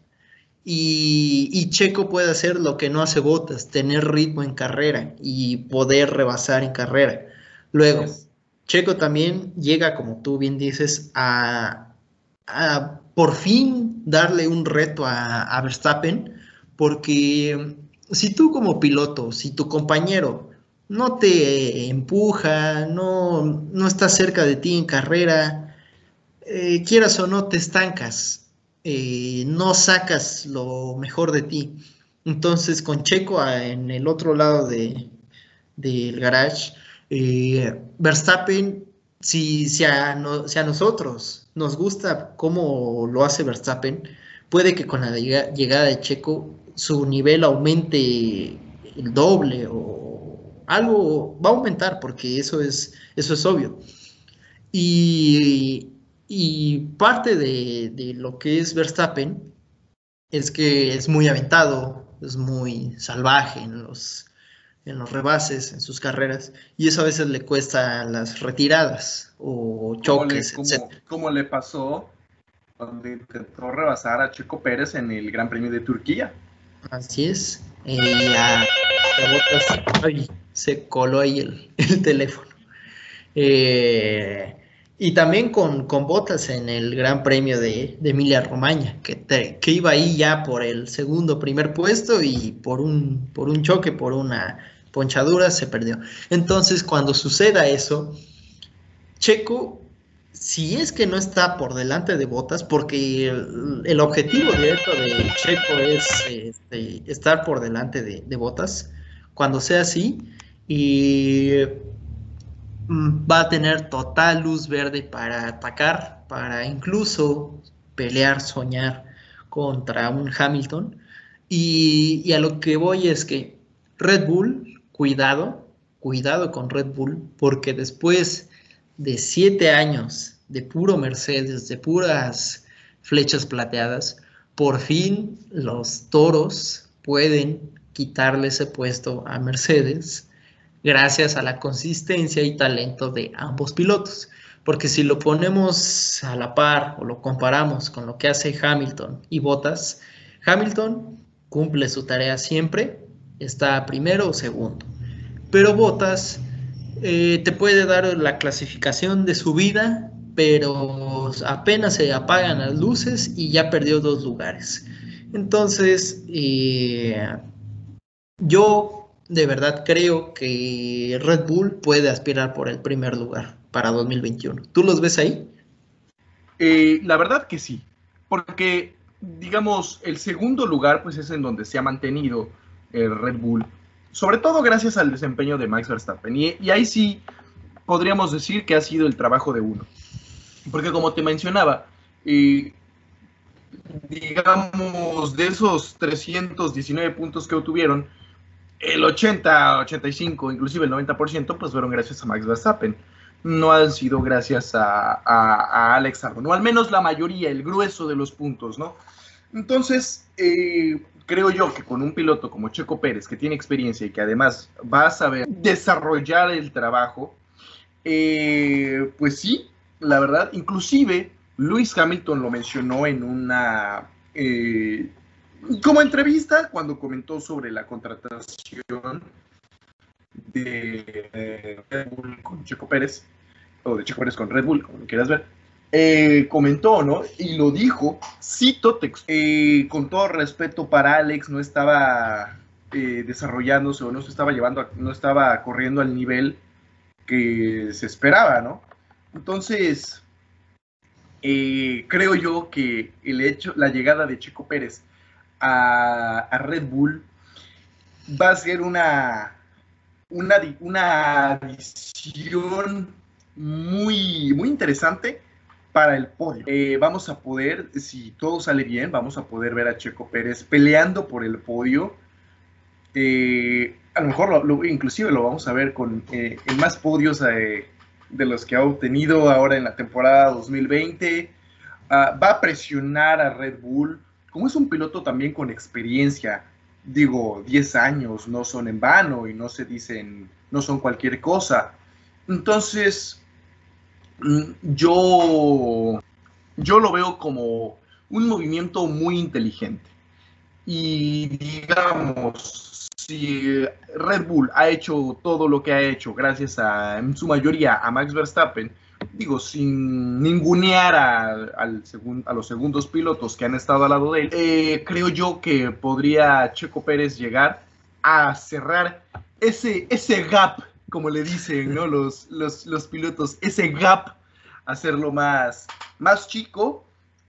Y, Checo puede hacer lo que no hace Botas, tener ritmo en carrera y poder rebasar en carrera. Luego, Checo también llega, como tú bien dices, a, por fin darle un reto a, Verstappen, porque si tú como piloto, si tu compañero no te empuja, no, no está cerca de ti en carrera, eh, quieras o no, te estancas eh, no sacas lo mejor de ti. Entonces, con Checo en el otro lado del garage, eh, Verstappen, si, a nosotros nos gusta cómo lo hace Verstappen, puede que con la llegada de Checo su nivel aumente el doble o algo va a aumentar porque eso es, eso es obvio. Y, parte de, de, lo que es Verstappen es que es muy aventado, es muy salvaje en los, en los rebases, en sus carreras, y eso a veces le cuesta las retiradas o choques, como le pasó cuando intentó rebasar a Checo Pérez en el Gran Premio de Turquía. Así es. Eh, se coló ahí el, teléfono. Eh, y también con, con, Botas en el Gran Premio de, Emilia Romagna, que, que, iba ahí ya por el segundo, primer puesto y por un, por un choque, por una ponchadura, se perdió. Entonces, cuando suceda eso, Checo, si es que no está por delante de Botas, porque el, objetivo directo de Checo es este, estar por delante de, de Botas, cuando sea así, y va a tener total luz verde para atacar, para incluso pelear, soñar contra un Hamilton. Y, a lo que voy es que Red Bull, cuidado, cuidado con Red Bull, porque después de siete años de puro Mercedes, de puras flechas plateadas, por fin los toros pueden quitarle ese puesto a Mercedes gracias a la consistencia y talento de ambos pilotos. Porque si lo ponemos a la par o lo comparamos con lo que hace Hamilton y Bottas, Hamilton cumple su tarea siempre, está primero o segundo. Pero Bottas eh, te puede dar la clasificación de su vida, pero apenas se apagan las luces y ya perdió dos lugares. Entonces, eh, yo de verdad creo que Red Bull puede aspirar por el primer lugar para 2021. ¿Tú los ves ahí? Eh, la verdad que sí, porque digamos el segundo lugar pues es en donde se ha mantenido el Red Bull, sobre todo gracias al desempeño de Max Verstappen y, ahí sí podríamos decir que ha sido el trabajo de uno, porque como te mencionaba, eh, digamos de esos 319 puntos que obtuvieron, el 80, 85, inclusive el 90%, pues fueron gracias a Max Verstappen. No han sido gracias a, Alex Albon, o al menos la mayoría, el grueso de los puntos, ¿no? Entonces, eh, creo yo que con un piloto como Checo Pérez, que tiene experiencia y que además va a saber desarrollar el trabajo, eh, pues sí, la verdad, inclusive Luis Hamilton lo mencionó en una eh, como entrevista, cuando comentó sobre la contratación de Red Bull con Checo Pérez, o de Checo Pérez con Red Bull, como quieras ver, eh, comentó, ¿no? Y lo dijo, cito texto, eh, con todo respeto para Alex, no estaba eh, desarrollándose o no se estaba llevando, no estaba corriendo al nivel que se esperaba, ¿no? Entonces, creo yo que el hecho, la llegada de Checo Pérez a, Red Bull va a ser una, una, una adición muy, muy interesante para el podio. Eh, vamos a poder, si todo sale bien, vamos a poder ver a Checo Pérez peleando por el podio. Eh, a lo mejor, lo, inclusive lo vamos a ver con eh, en más podios de los que ha obtenido ahora en la temporada 2020. Ah, va a presionar a Red Bull como es un piloto también con experiencia, digo, 10 años no son en vano y no se dicen, no son cualquier cosa. Entonces, mm, yo, yo lo veo como un movimiento muy inteligente. Y digamos, si Red Bull ha hecho todo lo que ha hecho gracias a, en su mayoría, a Max Verstappen, digo, sin ningunear a, al a los segundos pilotos que han estado al lado de él, eh, creo yo que podría Checo Pérez llegar a cerrar ese, ese gap, como le dicen ¿no? los, los, pilotos, ese gap, hacerlo más, más chico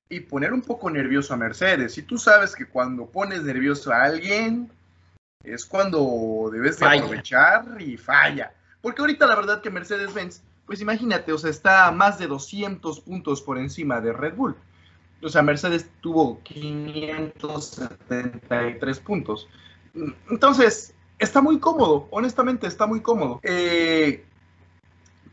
y poner un poco nervioso a Mercedes. Y tú sabes que cuando pones nervioso a alguien, es cuando debes de aprovechar y falla. Porque ahorita la verdad que Mercedes-Benz pues imagínate, o sea, está más de 200 puntos por encima de Red Bull. O sea, Mercedes tuvo 573 puntos. Entonces, está muy cómodo, honestamente está muy cómodo. Eh,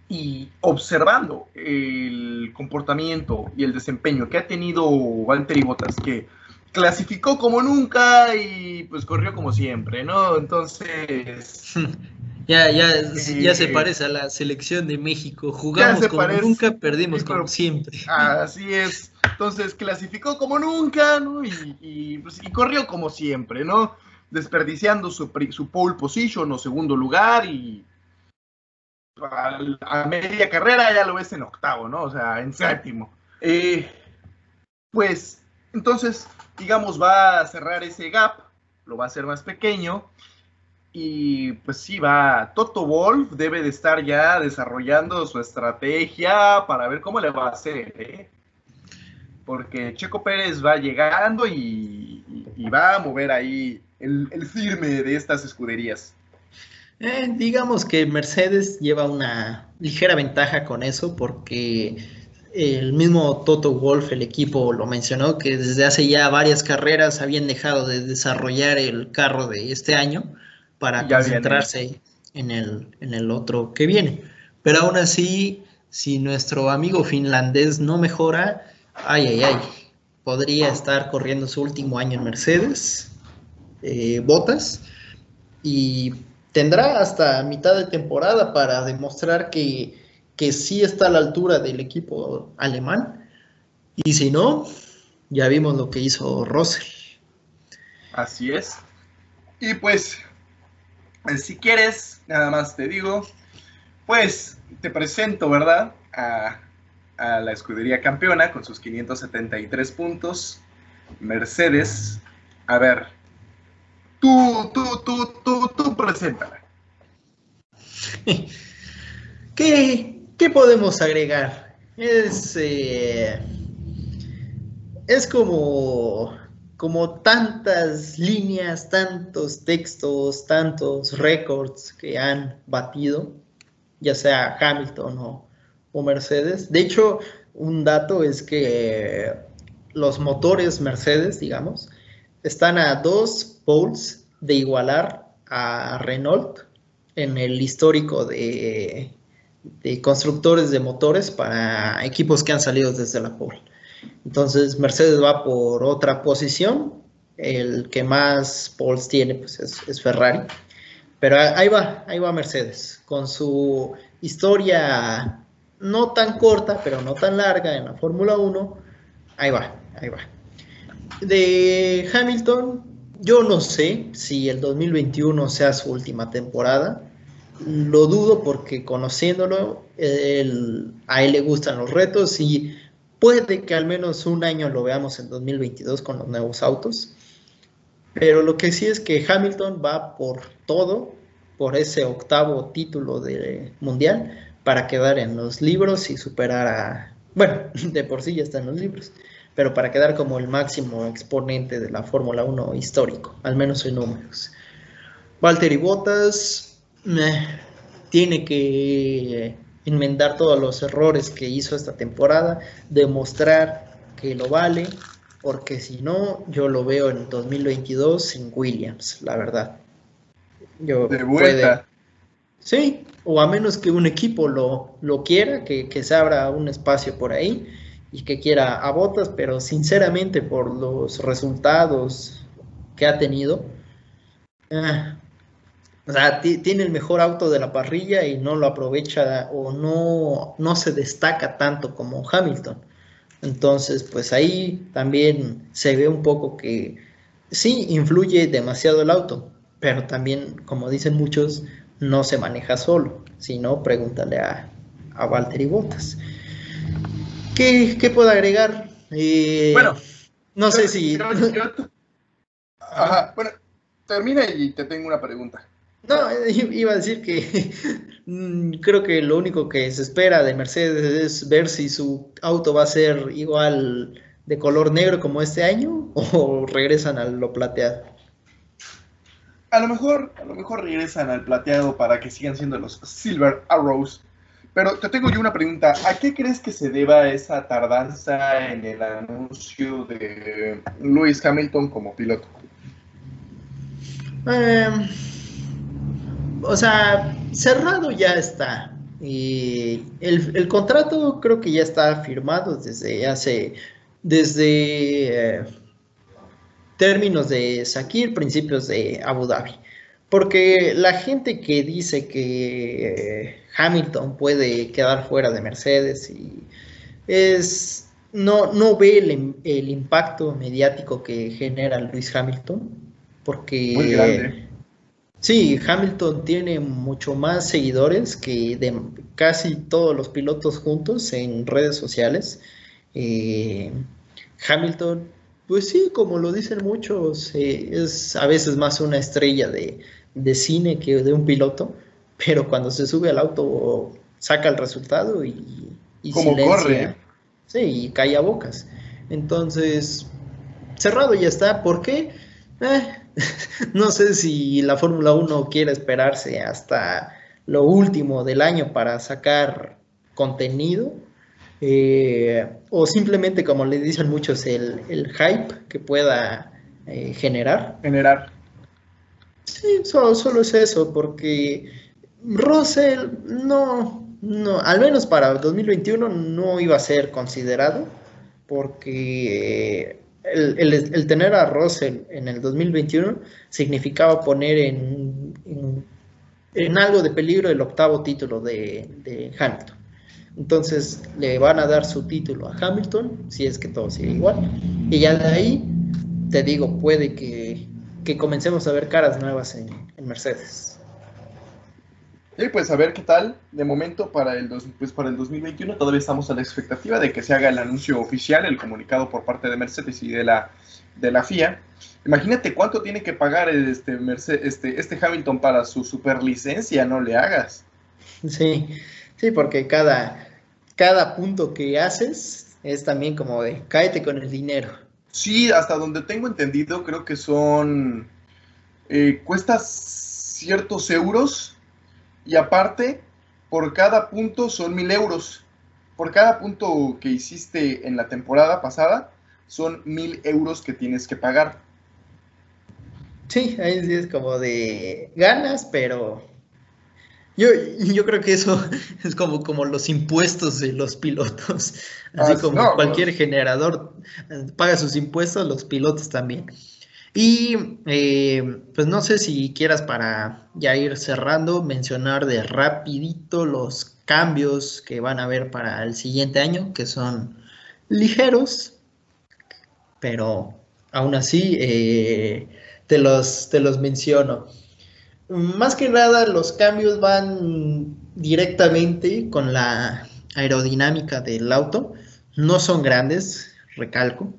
y observando el comportamiento y el desempeño que ha tenido Valtteri Bottas, que clasificó como nunca y pues corrió como siempre, ¿no? Entonces... Ya, ya, ya se parece a la selección de México. Jugamos como nunca, perdimos como siempre. Así es. Entonces clasificó como nunca, ¿no? Y, pues, y corrió como siempre, ¿no? Desperdiciando su, su pole position o segundo lugar y a, media carrera ya lo ves en octavo, ¿no? O sea, en séptimo. Eh, pues entonces, digamos, va a cerrar ese gap, lo va a hacer más pequeño. Y pues sí, va, Toto Wolf debe de estar ya desarrollando su estrategia para ver cómo le va a hacer, ¿eh? Porque Checo Pérez va llegando y, va a mover ahí el, firme de estas escuderías. Eh, digamos que Mercedes lleva una ligera ventaja con eso porque el mismo Toto Wolf, el equipo, lo mencionó que desde hace ya varias carreras habían dejado de desarrollar el carro de este año para concentrarse en el, en el otro que viene. Pero aún así, si nuestro amigo finlandés no mejora, ay, ay, ay, podría estar corriendo su último año en Mercedes, eh, botas, y tendrá hasta mitad de temporada para demostrar que, que sí está a la altura del equipo alemán. Y si no, ya vimos lo que hizo Russell. Así es. Y pues, si quieres, nada más te digo, pues te presento, ¿verdad? A, a la escudería campeona con sus 573 puntos. Mercedes. A ver, Tú, tú, tú, tú, tú, preséntala. ¿Qué, ¿Qué, podemos agregar? Es, eh, es como, como tantas líneas, tantos textos, tantos récords que han batido, ya sea Hamilton o, Mercedes. De hecho, un dato es que los motores Mercedes, digamos, están a dos poles de igualar a Renault en el histórico de, constructores de motores para equipos que han salido desde la pole. Entonces Mercedes va por otra posición, el que más poles tiene pues es, Ferrari, pero ahí va, ahí va Mercedes, con su historia no tan corta, pero no tan larga en la Fórmula 1, ahí va, ahí va. De Hamilton, yo no sé si el 2021 sea su última temporada. Lo dudo porque conociéndolo, a él le gustan los retos y puede que al menos un año lo veamos en 2022 con los nuevos autos. Pero lo que sí es que Hamilton va por todo, por ese octavo título de mundial, para quedar en los libros y superar a... Bueno, de por sí ya está en los libros pero para quedar como el máximo exponente de la Fórmula 1 histórico, al menos en números. Valtteri Bottas tiene que enmendar todos los errores que hizo esta temporada, demostrar que lo vale, porque si no, yo lo veo en 2022 sin Williams, la verdad. Yo de vuelta. sí, o a menos que un equipo lo, lo quiera, que, que se abra un espacio por ahí y que quiera a Botas, pero sinceramente por los resultados que ha tenido, ah, o sea, tiene el mejor auto de la parrilla y no lo aprovecha o no, no se destaca tanto como Hamilton. Entonces, pues ahí también se ve un poco que sí influye demasiado el auto, pero también, como dicen muchos, no se maneja solo, sino pregúntale a, a Valtteri Bottas. ¿Qué, puedo agregar? Eh, bueno, no sé si. Ajá, bueno, termina y te tengo una pregunta. No, iba a decir que mm, creo que lo único que se espera de Mercedes es ver si su auto va a ser igual de color negro como este año o regresan a lo plateado. A lo mejor, a lo mejor regresan al plateado para que sigan siendo los Silver Arrows Pero te tengo yo una pregunta. ¿A qué crees que se deba esa tardanza en el anuncio de Lewis Hamilton como piloto? Em, o sea, cerrado ya está. Y el, contrato creo que ya está firmado desde hace, desde eh, términos de Sakir, principios de Abu Dhabi. Porque la gente que dice que eh, Hamilton puede quedar fuera de Mercedes y es no, no ve el, impacto mediático que genera Luis Hamilton. Porque sí, Hamilton tiene mucho más seguidores que de casi todos los pilotos juntos en redes sociales. Eh, Hamilton pues sí, como lo dicen muchos, eh, es a veces más una estrella de, cine que de un piloto, pero cuando se sube al auto saca el resultado y, y como corre. Sí, y cae a bocas. Entonces, cerrado ya está. ¿Por qué? Eh, no sé si la Fórmula 1 quiere esperarse hasta lo último del año para sacar contenido eh, o simplemente, como le dicen muchos, el, hype que pueda eh, generar. Generar. Sí, solo, es eso, porque Russell no, no, al menos para 2021 no iba a ser considerado, porque el, tener a Russell en el 2021 significaba poner en, en, algo de peligro el octavo título de, Hamilton. Entonces le van a dar su título a Hamilton, si es que todo sigue igual. Y ya de ahí, te digo, puede que, comencemos a ver caras nuevas en, Mercedes. Y pues a ver qué tal. De momento, para el, pues para el 2021 todavía estamos a la expectativa de que se haga el anuncio oficial, el comunicado por parte de Mercedes y de la, de la FIA. Imagínate cuánto tiene que pagar este, este, este Hamilton para su superlicencia, no le hagas. Sí, sí, porque cada, cada punto que haces es también como de cáete con el dinero. Sí, hasta donde tengo entendido, creo que son. Eh, cuesta ciertos euros y aparte, por cada punto son mil euros. Por cada punto que hiciste en la temporada pasada, son mil euros que tienes que pagar. Sí, ahí sí es como de ganas, pero yo, yo creo que eso es como, como los impuestos de los pilotos. Así ah, como cualquier generador eh, paga sus impuestos, los pilotos también. Y eh, pues no sé si quieras para ya ir cerrando, mencionar de rapidito los cambios que van a haber para el siguiente año, que son ligeros, pero aún así eh, te, los, te los menciono. Más que nada, los cambios van directamente con la aerodinámica del auto. No son grandes, recalco.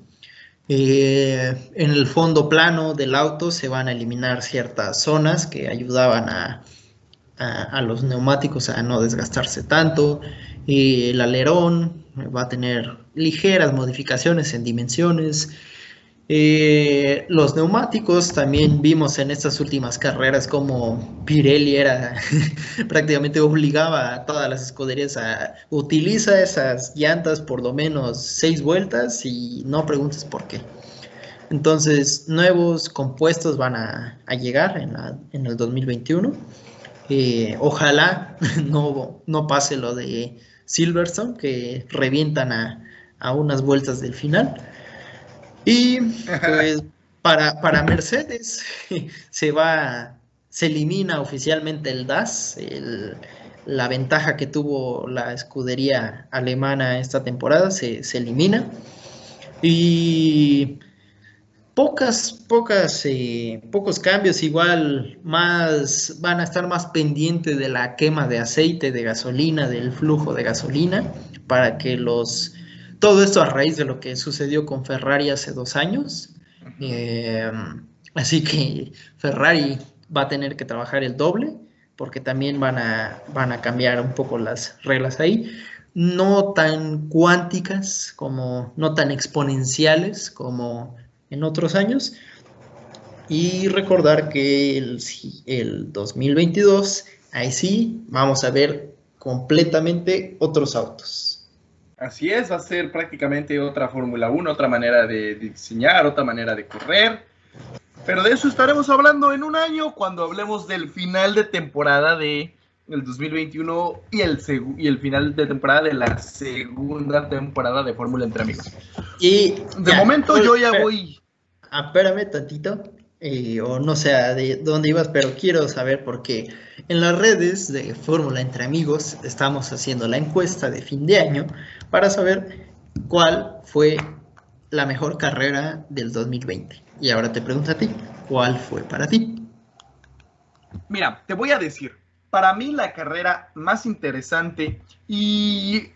Eh, en el fondo plano del auto se van a eliminar ciertas zonas que ayudaban a, los neumáticos a no desgastarse tanto. el alerón va a tener ligeras modificaciones en dimensiones. Eh, los neumáticos también vimos en estas últimas carreras como Pirelli era prácticamente obligaba a todas las escuderías a utilizar esas llantas por lo menos seis vueltas y no preguntes por qué. Entonces, nuevos compuestos van a, llegar en, el 2021. Eh, ojalá no, no pase lo de Silverstone, que revientan a, a unas vueltas del final. Y pues para, para Mercedes se va, se elimina oficialmente el DAS, la ventaja que tuvo la escudería alemana esta temporada se, elimina. Y pocas, pocas, eh, pocos cambios, igual más van a estar más pendientes de la quema de aceite, de gasolina, del flujo de gasolina, para que los todo esto a raíz de lo que sucedió con Ferrari hace dos años. Eh, así que Ferrari va a tener que trabajar el doble porque también van a, van a cambiar un poco las reglas ahí. No tan cuánticas como, no tan exponenciales como en otros años. Y recordar que el, el 2022, ahí sí, vamos a ver completamente otros autos. Así es, va a ser prácticamente otra Fórmula 1, otra manera de diseñar, otra manera de correr. Pero de eso estaremos hablando en un año cuando hablemos del final de temporada de el 2021 y el, y el final de temporada de la segunda temporada de Fórmula Entre Amigos. Y de momento yo ya voy. Ah, espérame tantito, eh, o no sé de dónde ibas, pero quiero saber por qué. En las redes de Fórmula Entre Amigos estamos haciendo la encuesta de fin de año para saber cuál fue la mejor carrera del 2020. Y ahora te pregunto a ti, ¿cuál fue para ti? Mira, te voy a decir, para mí la carrera más interesante y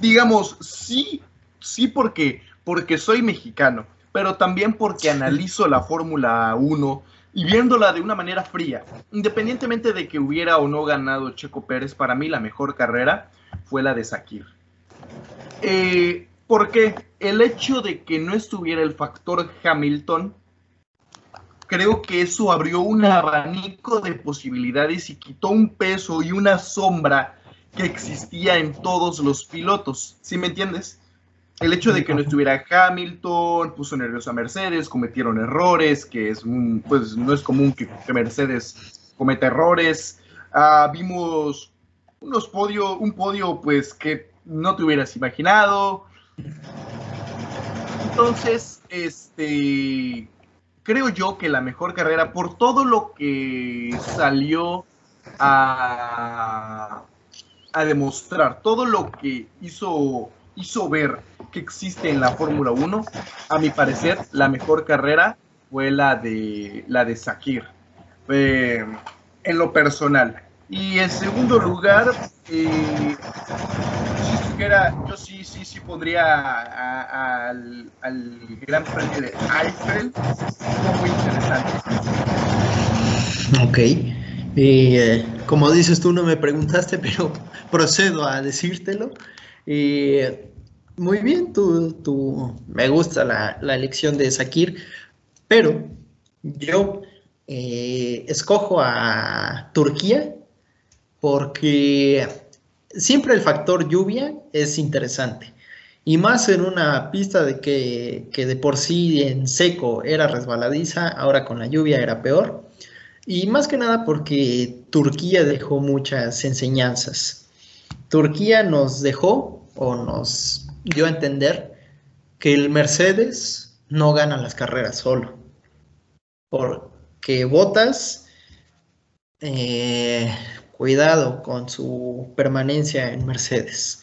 digamos, sí, sí porque, porque soy mexicano, pero también porque analizo la Fórmula 1 y viéndola de una manera fría, independientemente de que hubiera o no ganado Checo Pérez, para mí la mejor carrera fue la de Sakir. Eh, porque el hecho de que no estuviera el factor Hamilton creo que eso abrió un abanico de posibilidades y quitó un peso y una sombra que existía en todos los pilotos. ¿Sí me entiendes? El hecho de que no estuviera Hamilton puso nervioso a Mercedes, cometieron errores, que es pues no es común que, Mercedes cometa errores. Ah, vimos unos podio, un podio pues que no te hubieras imaginado. Entonces, este creo yo que la mejor carrera, por todo lo que salió a, demostrar, todo lo que hizo, hizo ver que existe en la Fórmula 1, a mi parecer, la mejor carrera fue la de, la de Sakir, eh, en lo personal. Y en segundo lugar, eh, yo sí, sí, sí pondría al, Gran Premio de Eiffel muy interesante. Ok. Eh, como dices tú, no me preguntaste, pero procedo a decírtelo. Muy bien, tú, me gusta la, elección de Sakir, pero yo eh, escojo a Turquía porque siempre el factor lluvia es interesante. Y más en una pista de que, de por sí en seco era resbaladiza, ahora con la lluvia era peor. Y más que nada porque Turquía dejó muchas enseñanzas. Turquía nos dejó o nos dio a entender que el Mercedes no gana las carreras solo. Porque Botas eh, cuidado con su permanencia en Mercedes.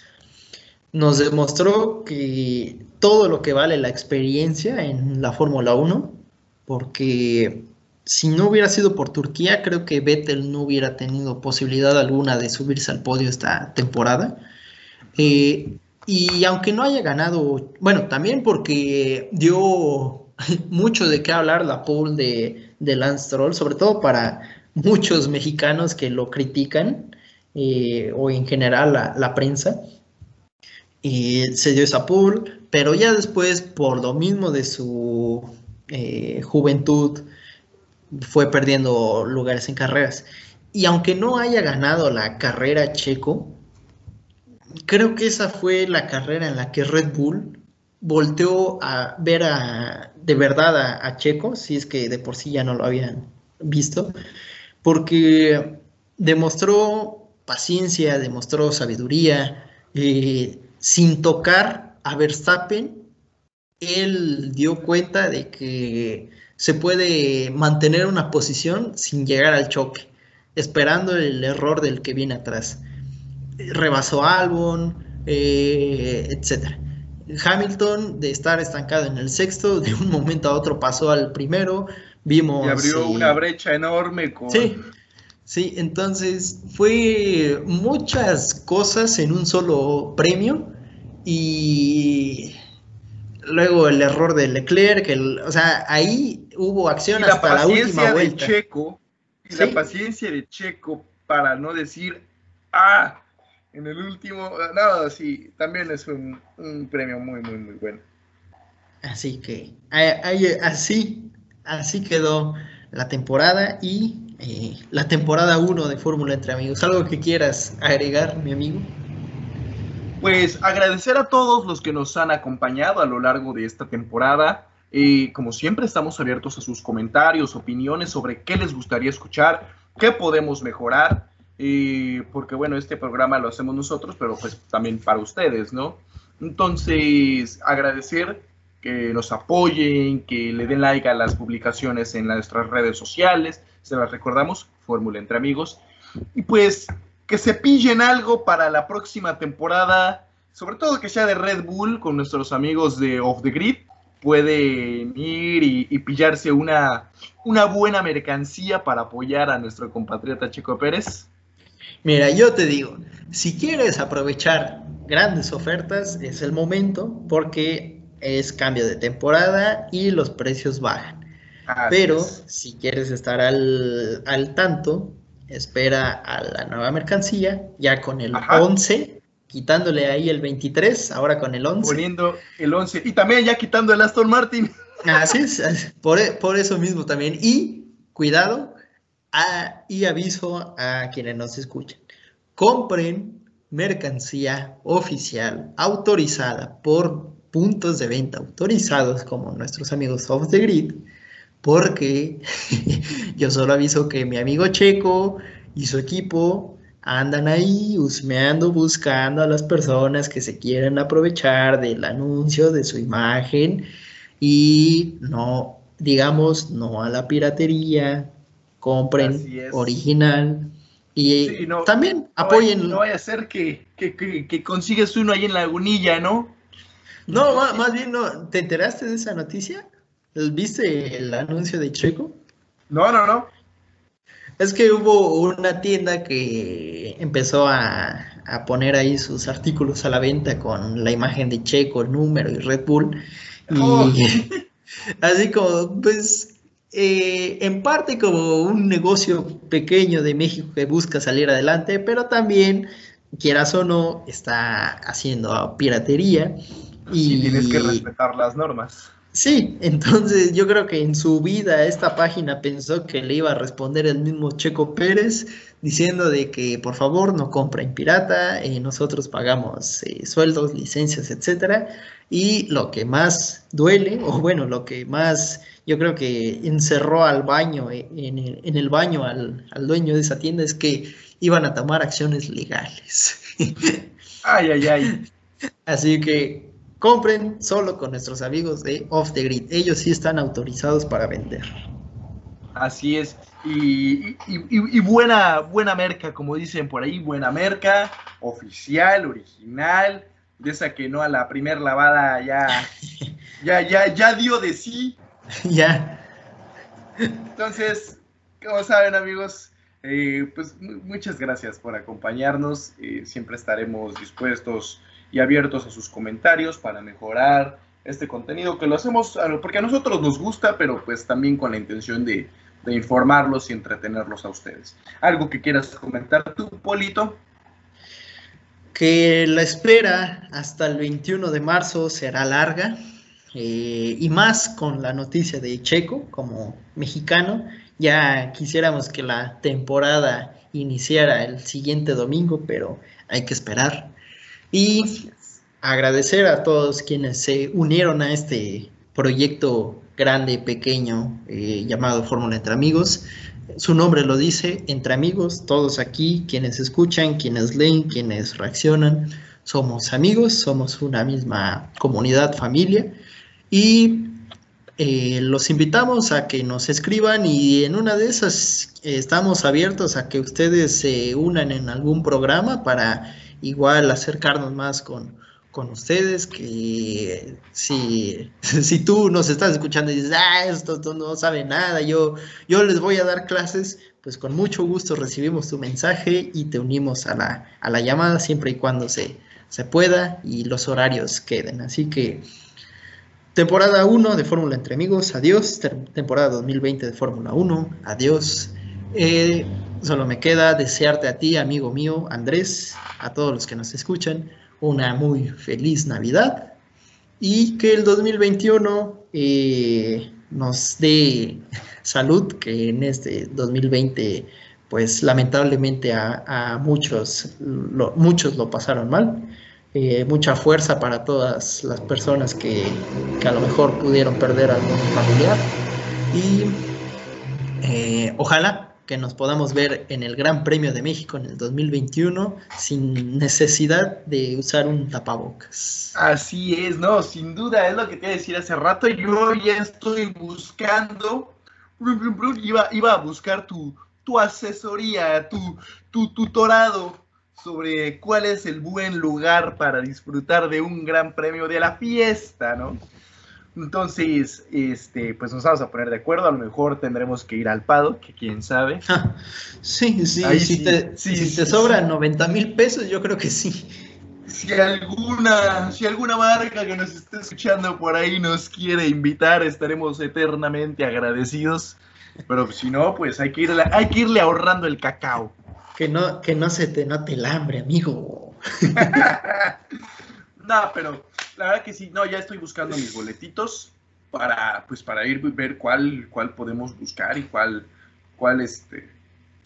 Nos demostró que todo lo que vale la experiencia en la Fórmula 1, porque si no hubiera sido por Turquía, creo que Vettel no hubiera tenido posibilidad alguna de subirse al podio esta temporada. Eh, y aunque no haya ganado, bueno, también porque dio mucho de qué hablar la pole de, de Lance Stroll, sobre todo para muchos mexicanos que lo critican, eh, o en general la, prensa, y se dio esa pool, pero ya después, por lo mismo de su eh, juventud, fue perdiendo lugares en carreras. Y aunque no haya ganado la carrera checo, creo que esa fue la carrera en la que Red Bull volteó a ver a, de verdad a, a Checo, si es que de por sí ya no lo habían visto, porque demostró paciencia, demostró sabiduría, eh, sin tocar a Verstappen, él dio cuenta de que se puede mantener una posición sin llegar al choque, esperando el error del que viene atrás. Rebasó a Albon, eh, etc. Hamilton, de estar estancado en el sexto, de un momento a otro pasó al primero, Vimos. Y abrió una brecha enorme con. Sí, sí, entonces fue muchas cosas en un solo premio y luego el error de Leclerc, el, o sea, ahí hubo acción hasta la, última vuelta. De Checo, y la paciencia de Checo para no decir, ah, en el último, no, sí, también es un, un premio muy, muy, muy bueno. Así que, así Así quedó la temporada y eh, la temporada 1 de Fórmula Entre Amigos. ¿Algo que quieras agregar, mi amigo? Pues agradecer a todos los que nos han acompañado a lo largo de esta temporada. y como siempre, estamos abiertos a sus comentarios, opiniones sobre qué les gustaría escuchar, qué podemos mejorar, porque bueno, este programa lo hacemos nosotros, pero pues también para ustedes, ¿no? Entonces, agradecer que nos apoyen, que le den like a las publicaciones en nuestras redes sociales, se las recordamos, Fórmula Entre Amigos, y pues que se pillen algo para la próxima temporada, sobre todo que sea de Red Bull con nuestros amigos de Off the Grid, pueden ir y, pillarse una, una buena mercancía para apoyar a nuestro compatriota Checo Pérez. Mira, yo te digo, si quieres aprovechar grandes ofertas, es el momento porque es cambio de temporada y los precios bajan. Pero si quieres estar al, tanto, espera a la nueva mercancía, ya con el 11, quitándole ahí el 23, ahora con el 11. Poniendo el 11 y también ya quitando el Aston Martin. Así es, por, por eso mismo también. Y cuidado, y aviso a quienes nos escuchen. Compren mercancía oficial autorizada por puntos de venta autorizados como nuestros amigos Off the Grid, porque yo solo aviso que mi amigo Checo y su equipo andan ahí husmeando, buscando a las personas que se quieren aprovechar del anuncio de su imagen y no, digamos, no a la piratería, compren original y también apoyen. No vaya a ser que, que, consigues uno ahí en Lagunilla, ¿no? No, más, bien, no. ¿te enteraste de esa noticia? ¿Viste el anuncio de Checo? No, no, no. Es que hubo una tienda que empezó a, a, poner ahí sus artículos a la venta con la imagen de Checo, el número y Red Bull. Y oh. así como, pues eh, en parte como un negocio pequeño de México que busca salir adelante, pero también, quieras o no, está haciendo piratería. Y tienes que respetar las normas. Sí, entonces yo creo que en su vida esta página pensó que le iba a responder el mismo Checo Pérez diciendo de que por favor no compren pirata, eh, nosotros pagamos eh, sueldos, licencias, etcétera. Y lo que más duele, o bueno, lo que más yo creo que encerró al baño, eh, en el, baño al, dueño de esa tienda, es que iban a tomar acciones legales. ay, ay, ay. Así que compren solo con nuestros amigos de Off the Grid. Ellos sí están autorizados para vender. Así es. Y, y, buena, buena merca, como dicen por ahí, buena merca, oficial, original, de esa que no a la primer lavada ya, ya, ya, ya dio de sí. ya. Entonces, como saben amigos, eh, pues muchas gracias por acompañarnos. Eh, siempre estaremos dispuestos y abiertos a sus comentarios para mejorar este contenido que lo hacemos porque a nosotros nos gusta, pero pues también con la intención de, informarlos y entretenerlos a ustedes. ¿Algo que quieras comentar tú, Polito? Que la espera hasta el 21 de marzo será larga eh, y más con la noticia de Checo como mexicano. Ya quisiéramos que la temporada iniciara el siguiente domingo, pero hay que esperar. Y agradecer a todos quienes se unieron a este proyecto grande, pequeño, eh, llamado Fórmula Entre Amigos. Su nombre lo dice, entre amigos, todos aquí, quienes escuchan, quienes leen, quienes reaccionan, somos amigos, somos una misma comunidad, familia y eh, los invitamos a que nos escriban y en una de esas eh, estamos abiertos a que ustedes se unan en algún programa para igual acercarnos más con, con ustedes, que si, si tú nos estás escuchando y dices, ah, esto, no sabe nada, yo, yo les voy a dar clases, pues con mucho gusto recibimos tu mensaje y te unimos a la, a la llamada siempre y cuando se, se pueda y los horarios queden. Así que Temporada 1 de Fórmula Entre Amigos, adiós. Temporada 2020 de Fórmula 1, adiós. Eh, solo me queda desearte a ti, amigo mío, Andrés, a todos los que nos escuchan, una muy feliz Navidad y que el 2021 eh, nos dé salud, que en este 2020 pues lamentablemente a, muchos, lo, muchos lo pasaron mal. Eh, mucha fuerza para todas las personas que, a lo mejor pudieron perder algún familiar. Y eh, ojalá que nos podamos ver en el Gran Premio de México en el 2021 sin necesidad de usar un tapabocas. Así es, no, sin duda, es lo que te iba decir hace rato. Yo ya estoy buscando, iba, iba a buscar tu, tu asesoría, tu, tu tutorado sobre cuál es el buen lugar para disfrutar de un gran premio de la fiesta, ¿no? Entonces, este, pues nos vamos a poner de acuerdo, a lo mejor tendremos que ir al Pado, que quién sabe. sí, sí, si, te, si te sobran 90 mil pesos, yo creo que sí. Si alguna, si alguna marca que nos esté escuchando por ahí nos quiere invitar, estaremos eternamente agradecidos. Pero si no, pues hay que irle, hay que irle ahorrando el cacao. Que no, que no se te note el hambre, amigo. no, pero la verdad que sí, no, ya estoy buscando mis boletitos para, pues, para ir ver cuál, cuál podemos buscar y cuál, cuál este,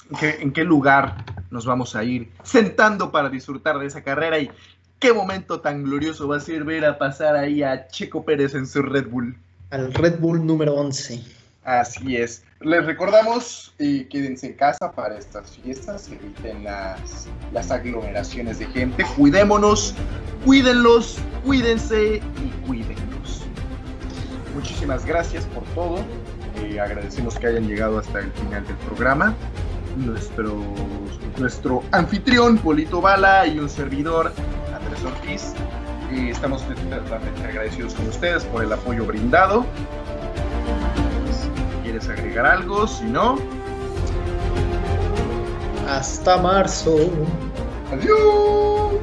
en qué, en qué lugar nos vamos a ir sentando para disfrutar de esa carrera y qué momento tan glorioso va a ser ver a pasar ahí a Checo Pérez en su Red Bull. Al Red Bull número 11. Así es. Les recordamos, y quédense en casa para estas fiestas, eviten las, las aglomeraciones de gente, cuidémonos, cuídenlos, cuídense y cuídenlos. Muchísimas gracias por todo. Eh, agradecemos que hayan llegado hasta el final del programa. Nuestro, nuestro anfitrión, Polito Bala, y un servidor, Andrés Ortiz. Eh, estamos totalmente agradecidos con ustedes por el apoyo brindado quieres agregar algo, si no. Hasta marzo. Adiós.